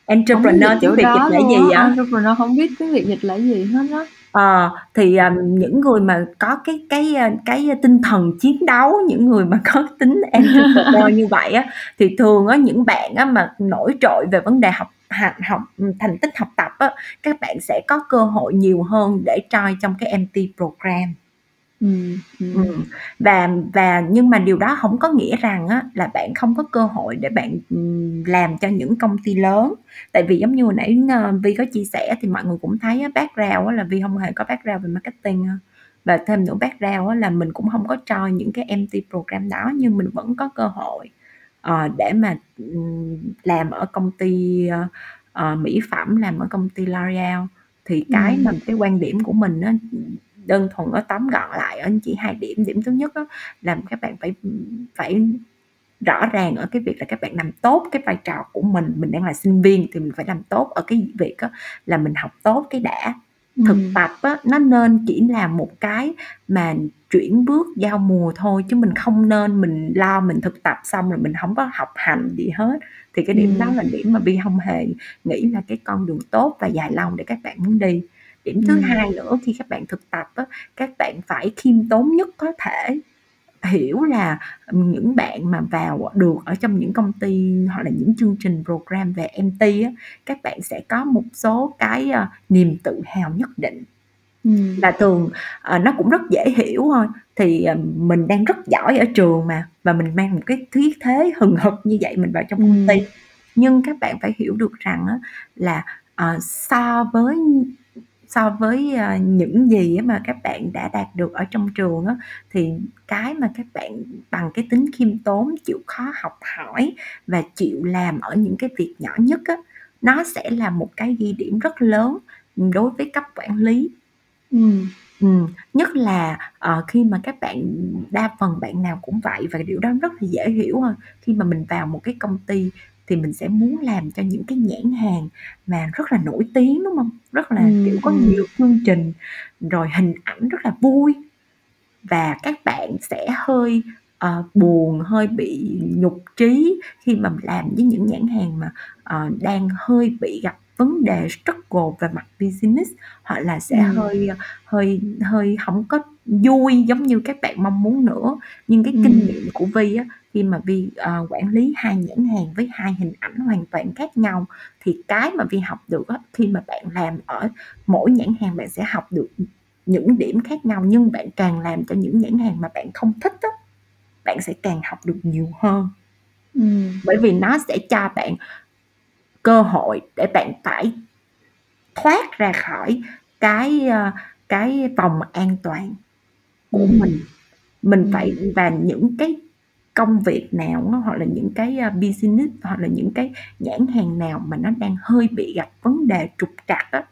Entrepreneur tiếng Việt dịch là gì
á? Entrepreneur không biết tiếng Việt dịch là gì hết á.
Ờ, thì, à, những người mà có cái cái, a, cái tinh thần chiến đấu, những người mà có tính entrepreneur như vậy á, thì thường á, những bạn á mà nổi trội về vấn đề học học học thành tích học tập á, các bạn sẽ có cơ hội nhiều hơn để try trong cái MT program. Ừm, ừm. và và nhưng mà điều đó không có nghĩa rằng á là bạn không có cơ hội để bạn, làm cho những công ty lớn. Tại vì giống như hồi nãy, ờ, Vi có chia sẻ thì mọi người cũng thấy á, background á là Vi không hề có background về marketing ha. Và thêm nữa background á là mình cũng không có join những cái MT program đó, nhưng mình vẫn có cơ hội, ờ, để mà, làm ở công ty, ơ, ờ, mỹ phẩm, làm ở công ty L'Oreal. Thì cái mà cái quan điểm của mình á đơn thuần nó tóm gọn lại ở chỉ hai điểm. Điểm thứ nhất đó, là các bạn phải phải rõ ràng ở cái việc là các bạn làm tốt cái vai trò của mình. Mình đang là sinh viên thì mình phải làm tốt ở cái việc đó, là mình học tốt cái đã. Thực tập á, nó nên chỉ là một cái mà chuyển bước giao mùa thôi chứ mình không nên mình lo mình thực tập xong rồi mình không có học hành gì hết. Thì cái điểm đó là điểm mà bi không hề nghĩ là cái con đường tốt và dài lâu để các bạn muốn đi điểm thứ hai nữa khi các bạn thực tập á, các bạn phải khiêm tốn nhất có thể hiểu là những bạn mà vào được ở trong những công ty hoặc là những chương trình program về MT á, các bạn sẽ có một số cái uh, niềm tự hào nhất định. Ừ. là thường uh, nó cũng rất dễ hiểu thôi. Thì uh, mình đang rất giỏi ở trường mà và mình mang một cái thiết thế hừng hực như vậy mình vào trong công ty. Nhưng các bạn phải hiểu được rằng á, là uh, so với so với ờ, những gì mà các bạn đã đạt được ở trong trường á, thì cái mà các bạn bằng cái tính khiêm tốn chịu khó học hỏi và chịu làm ở những cái việc nhỏ nhất á, nó sẽ là một cái ghi điểm rất lớn đối với cấp quản lý Ừm. Ừm, nhất là, ờ, khi mà các bạn đa phần bạn nào cũng vậy và điều đó rất là dễ hiểu thôi. Khi mà mình vào một cái công ty thì mình sẽ muốn làm cho những cái nhãn hàng mà rất là nổi tiếng, đúng không Rất là, Ừm, kiểu, có nhiều chương trình, rồi hình ảnh rất là vui. Và các bạn sẽ hơi, ờ, buồn, hơi bị nhục trí khi mà làm với những nhãn hàng mà, ờ, đang hơi bị gặp vấn đề struggle về mặt business, hoặc là sẽ Ừm. hơi, hơi hơi không có vui giống như các bạn mong muốn nữa. Nhưng cái kinh nghiệm của Vi á khi mà Vi, ờ, quản lý hai nhãn hàng với hai hình ảnh hoàn toàn khác nhau, thì cái mà Vi học được á, khi mà bạn làm ở mỗi nhãn hàng bạn sẽ học được những điểm khác nhau, nhưng bạn càng làm cho những nhãn hàng mà bạn không thích á, bạn sẽ càng học được nhiều hơn. Ừm. Bởi vì nó sẽ cho bạn cơ hội để bạn phải thoát ra khỏi cái, ơ, cái vòng an toàn của mình. Mình phải và những cái công việc nào á, hoặc là những cái, a, business hoặc là những cái nhãn hàng nào mà nó đang hơi bị gặp vấn đề trục trặc á,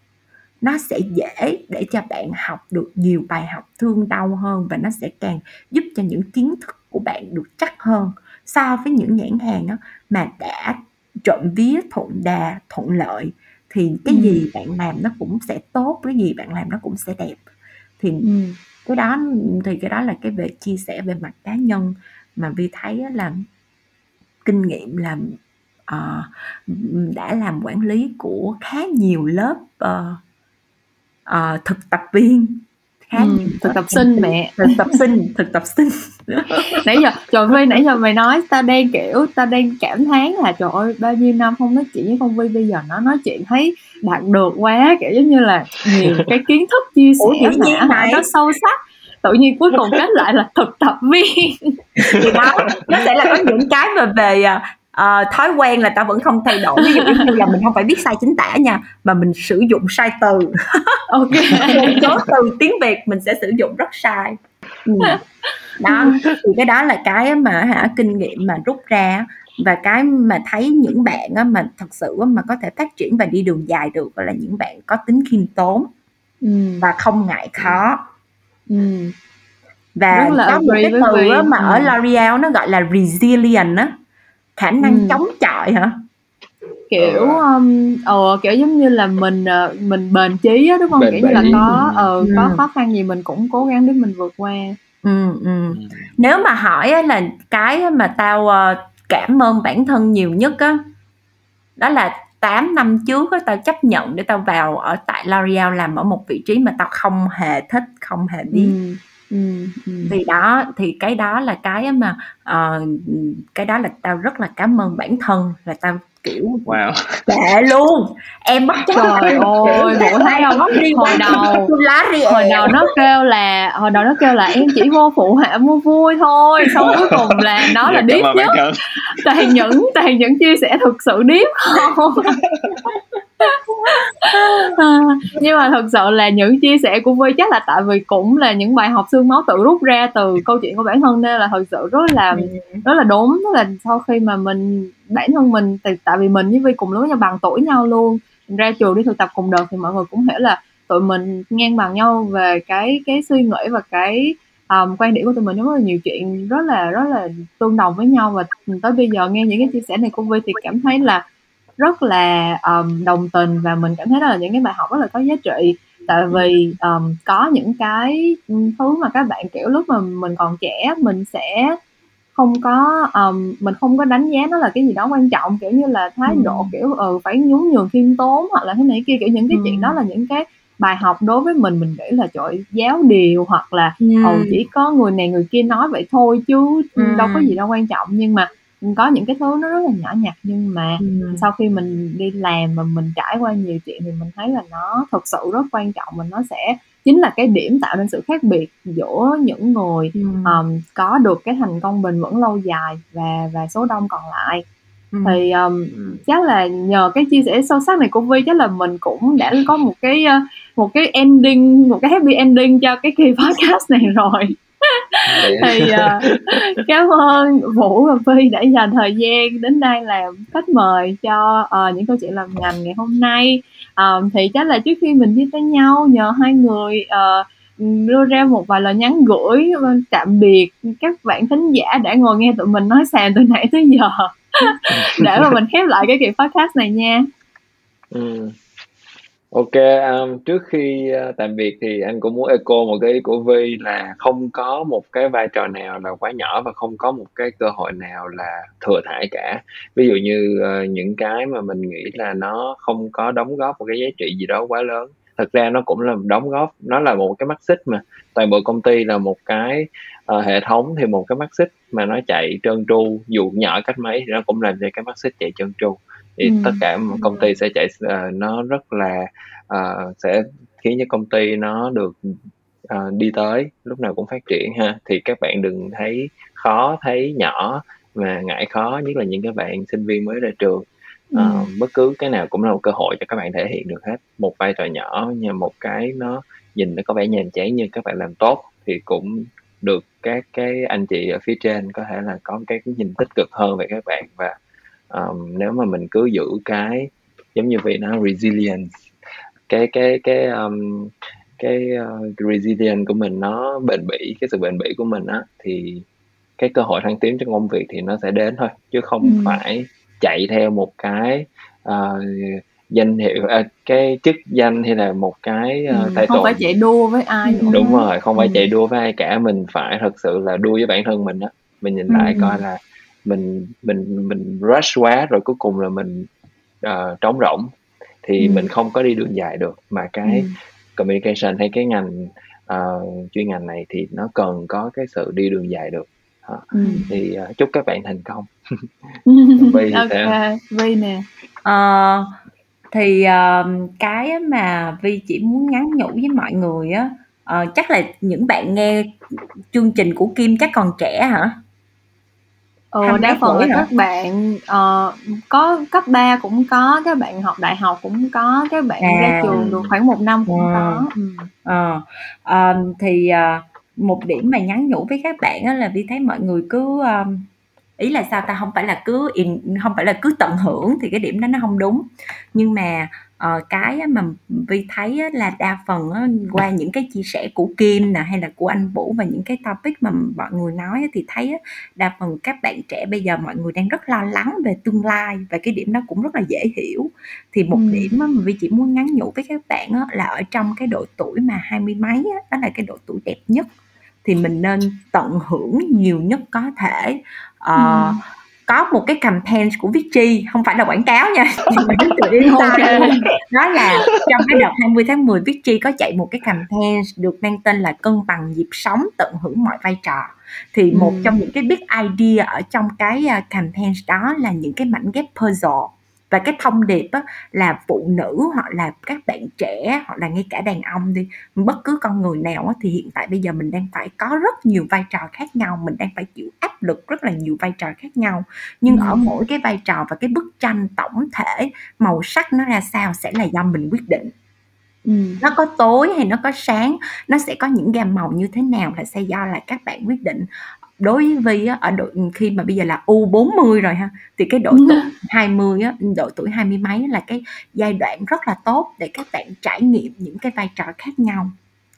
nó sẽ dễ để cho bạn học được nhiều bài học thương đau hơn và nó sẽ càng giúp cho những kiến thức của bạn được chắc hơn. So với những nhãn hàng á, mà đã trộm vía thuận đà thuận lợi thì cái gì bạn làm nó cũng sẽ tốt cái gì bạn làm nó cũng sẽ đẹp. Thì cái đó thì cái đó là cái về chia sẻ về mặt cá nhân mà vi thấy là kinh nghiệm làm uh, ờ, đã làm quản lý của khá nhiều lớp uh, uh, thực tập viên
khá ừ, thực tập sinh. mẹ.
Thực tập sinh thực tập sinh.
Nãy giờ trời Vi nãy giờ mày nói ta đang kiểu ta đang cảm thán là trời ơi bao nhiêu năm không nói chuyện với con Vi bây giờ nó nói chuyện thấy đạt được quá kiểu giống như là nhiều cái kiến thức chia sẻ mà nó sâu sắc. Tự nhiên cuối cùng kết lại là thực tập viên.
Thì đó nó sẽ là có những cái mà về uh, thói quen là ta vẫn không thay đổi ví dụ như là mình không phải biết sai chính tả nha mà mình sử dụng sai từ ok một số từ tiếng việt mình sẽ sử dụng rất sai ừ. đó thì cái đó là cái mà hả kinh nghiệm mà rút ra và cái mà thấy những bạn á, mà thật sự mà có thể phát triển và đi đường dài được là những bạn có tính khiêm tốn ừ. và không ngại khó ừ. và có một cái từ á, mà ừ. ở L'Oreal nó gọi là resilient á khả năng ừ. chống chọi hả
kiểu um, ờ kiểu giống như là mình ờ, mình bền chí á đúng không bền kiểu như là có ờ ừ. có khó khăn gì mình cũng cố gắng để mình vượt qua
ừ, ừ. nếu mà hỏi là cái mà tao ờ, cảm ơn bản thân nhiều nhất á đó là 8 năm trước á, tao chấp nhận để tao vào ở tại L'Oreal làm ở một vị trí mà tao không hề thích, không hề biết. Ừ. Ừ, ừ. Vì đó thì cái đó là cái mà uh, cái đó là tao rất là cảm ơn bản thân là tao kiểu wow. kệ luôn. Em mất
trời ơi bộ thấy không? Đi hồi đầu hồi đầu nó kêu là hồi đầu nó kêu là em chỉ vô phụ hạ mua vui thôi xong cuối cùng là nó là điếp nhất toàn những toàn những chia sẻ thực sự điếp không? à, nhưng mà thật sự là những chia sẻ của Vi chắc là tại vì cũng là những bài học xương máu tự rút ra từ câu chuyện của bản thân nên là thật sự rất là ừ. rất là đúng tức là sau khi mà mình bản thân mình tại, tại vì mình với Vi cùng lớn nhau bằng tuổi nhau luôn ra trường đi thực tập cùng đợt thì mọi người cũng hiểu là tụi mình ngang bằng nhau về cái cái suy nghĩ và cái um, quan điểm của tụi mình rất là nhiều chuyện rất là rất là tương đồng với nhau và tới bây giờ nghe những cái chia sẻ này của Vi thì cảm thấy là rất là um, đồng tình và mình cảm thấy đó là những cái bài học rất là có giá trị tại vì um, có những cái thứ mà các bạn kiểu lúc mà mình còn trẻ mình sẽ không có um, mình không có đánh giá nó là cái gì đó quan trọng kiểu như là thái độ ừ. kiểu ừ phải nhún nhường khiêm tốn hoặc là thế này kia kiểu những cái ừ. chuyện đó là những cái bài học đối với mình mình nghĩ là trời giáo điều hoặc là ừ. ừ chỉ có người này người kia nói vậy thôi chứ ừ. đâu có gì đâu quan trọng nhưng mà có những cái thứ nó rất là nhỏ nhặt nhưng mà ừ. sau khi mình đi làm mà mình trải qua nhiều chuyện thì mình thấy là nó thực sự rất quan trọng và nó sẽ chính là cái điểm tạo nên sự khác biệt giữa những người ừ. um, có được cái thành công bền vững lâu dài và và số đông còn lại ừ. thì ừ. chắc là nhờ cái chia sẻ sâu sắc này của Vi chắc là mình cũng đã có một cái một cái ending một cái happy ending cho cái kỳ podcast này rồi thì uh, cảm ơn vũ và phi đã dành thời gian đến đây làm khách mời cho uh, những câu chuyện làm ngành ngày hôm nay. Um, thì chắc là trước khi mình chia tay nhau nhờ hai người uh, đưa ra một vài lời nhắn gửi tạm biệt các bạn thính giả đã ngồi nghe tụi mình nói xàm từ nãy tới giờ. Để mà mình khép lại cái kỳ podcast này nha.
Ừ. Ok, um, trước khi uh, tạm biệt thì anh cũng muốn echo một cái ý của Vi là không có một cái vai trò nào là quá nhỏ và không có một cái cơ hội nào là thừa thãi cả. Ví dụ như uh, những cái mà mình nghĩ là nó không có đóng góp một cái giá trị gì đó quá lớn. Thật ra nó cũng là đóng góp, nó là một cái mắt xích mà. Toàn bộ công ty là một cái uh, hệ thống thì một cái mắt xích mà nó chạy trơn tru, dù nhỏ cách mấy thì nó cũng làm cho cái mắt xích chạy trơn tru thì ừ. tất cả công ty sẽ chạy uh, nó rất là uh, sẽ khiến cho công ty nó được uh, đi tới lúc nào cũng phát triển ha thì các bạn đừng thấy khó thấy nhỏ mà ngại khó nhất là những cái bạn sinh viên mới ra trường uh, ừ. bất cứ cái nào cũng là một cơ hội cho các bạn thể hiện được hết một vai trò nhỏ như một cái nó nhìn nó có vẻ nhàm chán nhưng các bạn làm tốt thì cũng được các cái anh chị ở phía trên có thể là có cái nhìn tích cực hơn về các bạn và um, nếu mà mình cứ giữ cái giống như vậy nó resilience cái cái cái um, cái uh, resilient của mình nó bền bỉ cái sự bền bỉ của mình á thì cái cơ hội thăng tiến trong công việc thì nó sẽ đến thôi chứ không ừ. phải chạy theo một cái uh, danh hiệu uh, cái chức danh hay là một cái uh,
ừ, không phải chạy đua với ai
nữa. đúng rồi không phải ừ. chạy đua với ai cả mình phải thật sự là đua với bản thân mình á mình nhìn lại ừ. coi là mình mình mình rush quá rồi cuối cùng là mình uh, trống rỗng thì ừ. mình không có đi đường dài được mà cái ừ. communication hay cái ngành uh, chuyên ngành này thì nó cần có cái sự đi đường dài được uh, ừ. thì uh, chúc các bạn thành công
Vi okay. Vi nè
uh, thì uh, cái mà Vi chỉ muốn nhắn nhủ với mọi người á uh, chắc là những bạn nghe chương trình của Kim chắc còn trẻ hả
Ờ, đa phần là các bạn, ờ, có cấp 3 cũng có, các bạn học đại học cũng có, các bạn ra À. trường được khoảng 1 năm cũng có. Ừm.
Ờ, ờm, thì, ờ, một điểm mà nhắn nhủ với các bạn á là Vi thấy mọi người cứ, ờm ý là sao ta? không phải là cứ in hông phải là cứ tận hưởng thì cái điểm đó nó không đúng. Nhưng mà Ờ, cái mà Vi thấy là đa phần qua những cái chia sẻ của Kim nè, hay là của anh Vũ và những cái topic mà mọi người nói thì thấy đa phần các bạn trẻ bây giờ mọi người đang rất lo lắng về tương lai và cái điểm đó cũng rất là dễ hiểu. Thì một Ừm. điểm mà Vi chỉ muốn nhắn nhủ với các bạn là ở trong cái độ tuổi mà hai mươi mấy á, đó là cái độ tuổi đẹp nhất, thì mình nên tận hưởng nhiều nhất có thể. Ờ, Ừm có một cái campaign của Vichy không phải là quảng cáo nha nhưng mà tự yên tâm. Đó là trong cái đợt 20 tháng 10 Vichy có chạy một cái campaign được mang tên là cân bằng nhịp sống tận hưởng mọi vai trò. Thì một ừ. trong những cái big idea ở trong cái à, campaign đó là những cái mảnh ghép puzzle và cái thông điệp á, là phụ nữ hoặc là các bạn trẻ hoặc là ngay cả đàn ông đi bất cứ con người nào á, thì hiện tại bây giờ mình đang phải có rất nhiều vai trò khác nhau mình đang phải chịu áp lực rất là nhiều vai trò khác nhau nhưng ừ. ở mỗi cái vai trò và cái bức tranh tổng thể màu sắc nó ra sao sẽ là do mình quyết định Ừ. nó có tối hay nó có sáng nó sẽ có những gam màu như thế nào là sẽ do là các bạn quyết định đối với Vi á, ở độ khi mà bây giờ là U40 rồi ha thì cái độ tuổi 20 á, độ tuổi hai mươi mấy là cái giai đoạn rất là tốt để các bạn trải nghiệm những cái vai trò khác nhau.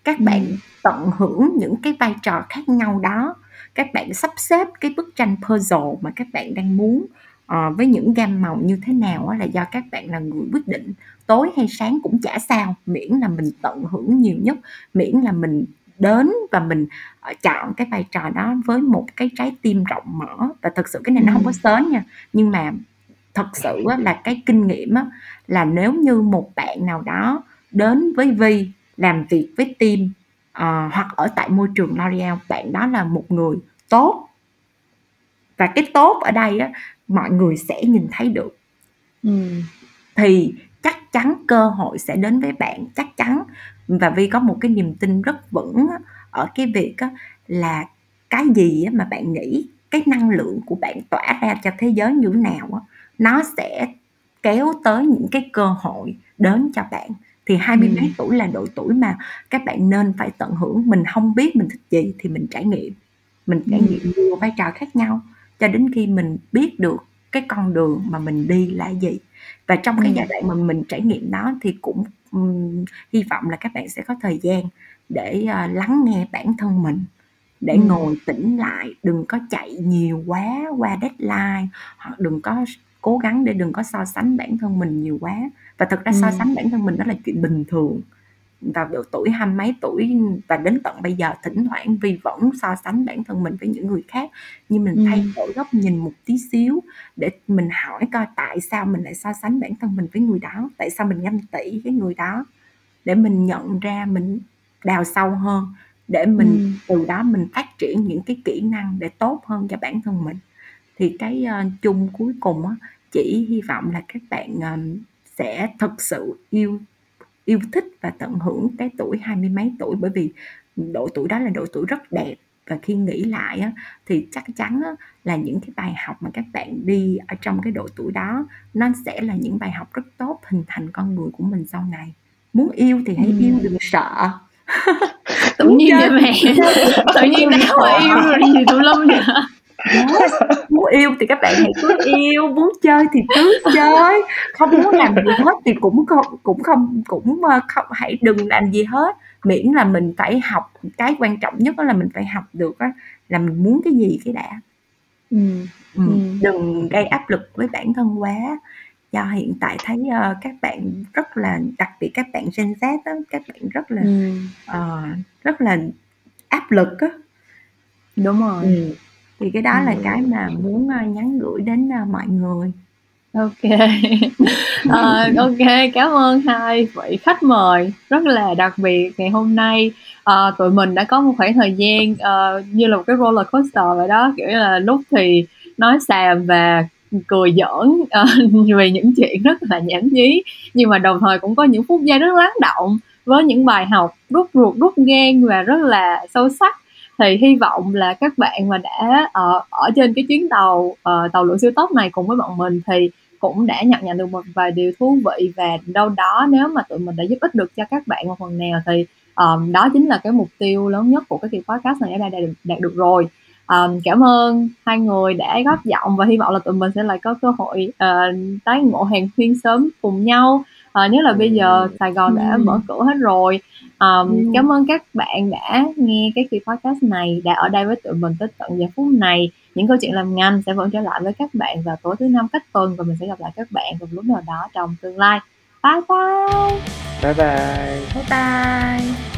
Các bạn tận hưởng những cái vai trò khác nhau đó. Các bạn sắp xếp cái bức tranh puzzle mà các bạn đang muốn uh, với những gam màu như thế nào là do các bạn là người quyết định. Tối hay sáng cũng chả sao miễn là mình tận hưởng nhiều nhất miễn là mình đến và mình uh, chọn cái vai trò đó với một cái trái tim rộng mở. Và thật sự cái này nó không có sớm nha. Nhưng mà thật sự là cái kinh nghiệm là nếu như một bạn nào đó đến với Vi làm việc với team uh, hoặc ở tại môi trường L'Oreal bạn đó là một người tốt. Và cái tốt ở đây á, mọi người sẽ nhìn thấy được. Ừ. thì chắc chắn cơ hội sẽ đến với bạn chắc chắn. Và Vi có một cái niềm tin rất vững ở cái việc là cái gì mà bạn nghĩ cái năng lượng của bạn tỏa ra cho thế giới như thế nào nó sẽ kéo tới những cái cơ hội đến cho bạn. Thì hai mươi mấy tuổi là độ tuổi mà các bạn nên phải tận hưởng. Mình không biết mình thích gì thì mình trải nghiệm. Mình trải nghiệm nhiều vai trò khác nhau cho đến khi mình biết được cái con đường mà mình đi là gì và trong cái giai đoạn mà mình trải nghiệm đó thì cũng um, hy vọng là các bạn sẽ có thời gian để uh, lắng nghe bản thân mình để ừ. ngồi tĩnh lại đừng có chạy nhiều quá qua deadline hoặc đừng có cố gắng để đừng có so sánh bản thân mình nhiều quá. Và thực ra so sánh bản thân mình đó là chuyện bình thường vào độ tuổi hai mấy tuổi và đến tận bây giờ thỉnh thoảng Vi vẫn so sánh bản thân mình với những người khác. Nhưng mình thay đổi góc nhìn một tí xíu để mình hỏi coi tại sao mình lại so sánh bản thân mình với người đó tại sao mình ganh tị cái người đó để mình nhận ra mình đào sâu hơn để mình ừ. từ đó mình phát triển những cái kỹ năng để tốt hơn cho bản thân mình. Thì cái uh, chung cuối cùng á chỉ hy vọng là các bạn uh, sẽ thực sự yêu yêu thích và tận hưởng cái tuổi hai mươi mấy tuổi. Bởi vì độ tuổi đó là độ tuổi rất đẹp. Và khi nghĩ lại á, thì chắc chắn á, là những cái bài học mà các bạn đi ở trong cái độ tuổi đó nó sẽ là những bài học rất tốt hình thành con người của mình sau này. Muốn yêu thì hãy ừ. yêu đừng sợ.
Tự nhiên vậy mẹ. tự nhiên đã yêu rồi gì tụi lâm vậy
Yes. muốn yêu thì các bạn hãy cứ yêu muốn chơi thì cứ chơi không muốn làm gì hết thì cũng không cũng không cũng ờ, không hãy đừng làm gì hết miễn là mình phải học cái quan trọng nhất đó là mình phải học được á là mình muốn cái gì cái đã ừ. Ừ. Ừ. đừng gây áp lực với bản thân quá do hiện tại thấy uh, các bạn rất là đặc biệt các bạn Gen Z đó, các bạn rất là ừ. uh, rất là áp lực á
đúng rồi ừ
thì cái đó là cái mà muốn uh, nhắn gửi đến uh, mọi người.
Ok. À, ok cảm ơn hai vị khách mời rất là đặc biệt ngày hôm nay. À, tụi mình đã có một khoảng thời gian uh, như là một cái roller coaster vậy đó kiểu là lúc thì nói xàm và cười giỡn uh, về những chuyện rất là nhảm nhí. Nhưng mà đồng thời cũng có những phút giây rất lắng động với những bài học rút ruột rút gan và rất là sâu sắc thì hy vọng là các bạn mà đã uh, ở trên cái chuyến tàu uh, tàu lượn siêu tốc này cùng với bọn mình thì cũng đã nhận nhận được một vài điều thú vị và đâu đó nếu mà tụi mình đã giúp ích được cho các bạn một phần nào thì um, đó chính là cái mục tiêu lớn nhất của cái kỳ podcast này ở đây được, đạt được rồi. Um, cảm ơn hai người đã góp giọng và hy vọng là tụi mình sẽ lại có cơ hội uh, tái ngộ hàng huyên sớm cùng nhau uh, nhất là bây giờ Sài Gòn đã mở cửa hết rồi um, ừ. cảm ơn các bạn đã nghe cái kỳ podcast này đã ở đây với tụi mình tới tận giờ phút này. Những câu chuyện làm ngành sẽ vẫn trở lại với các bạn vào tối thứ năm cách tuần và mình sẽ gặp lại các bạn vào lúc nào đó trong tương lai. Bye bye!
Bye bye.
Bye bye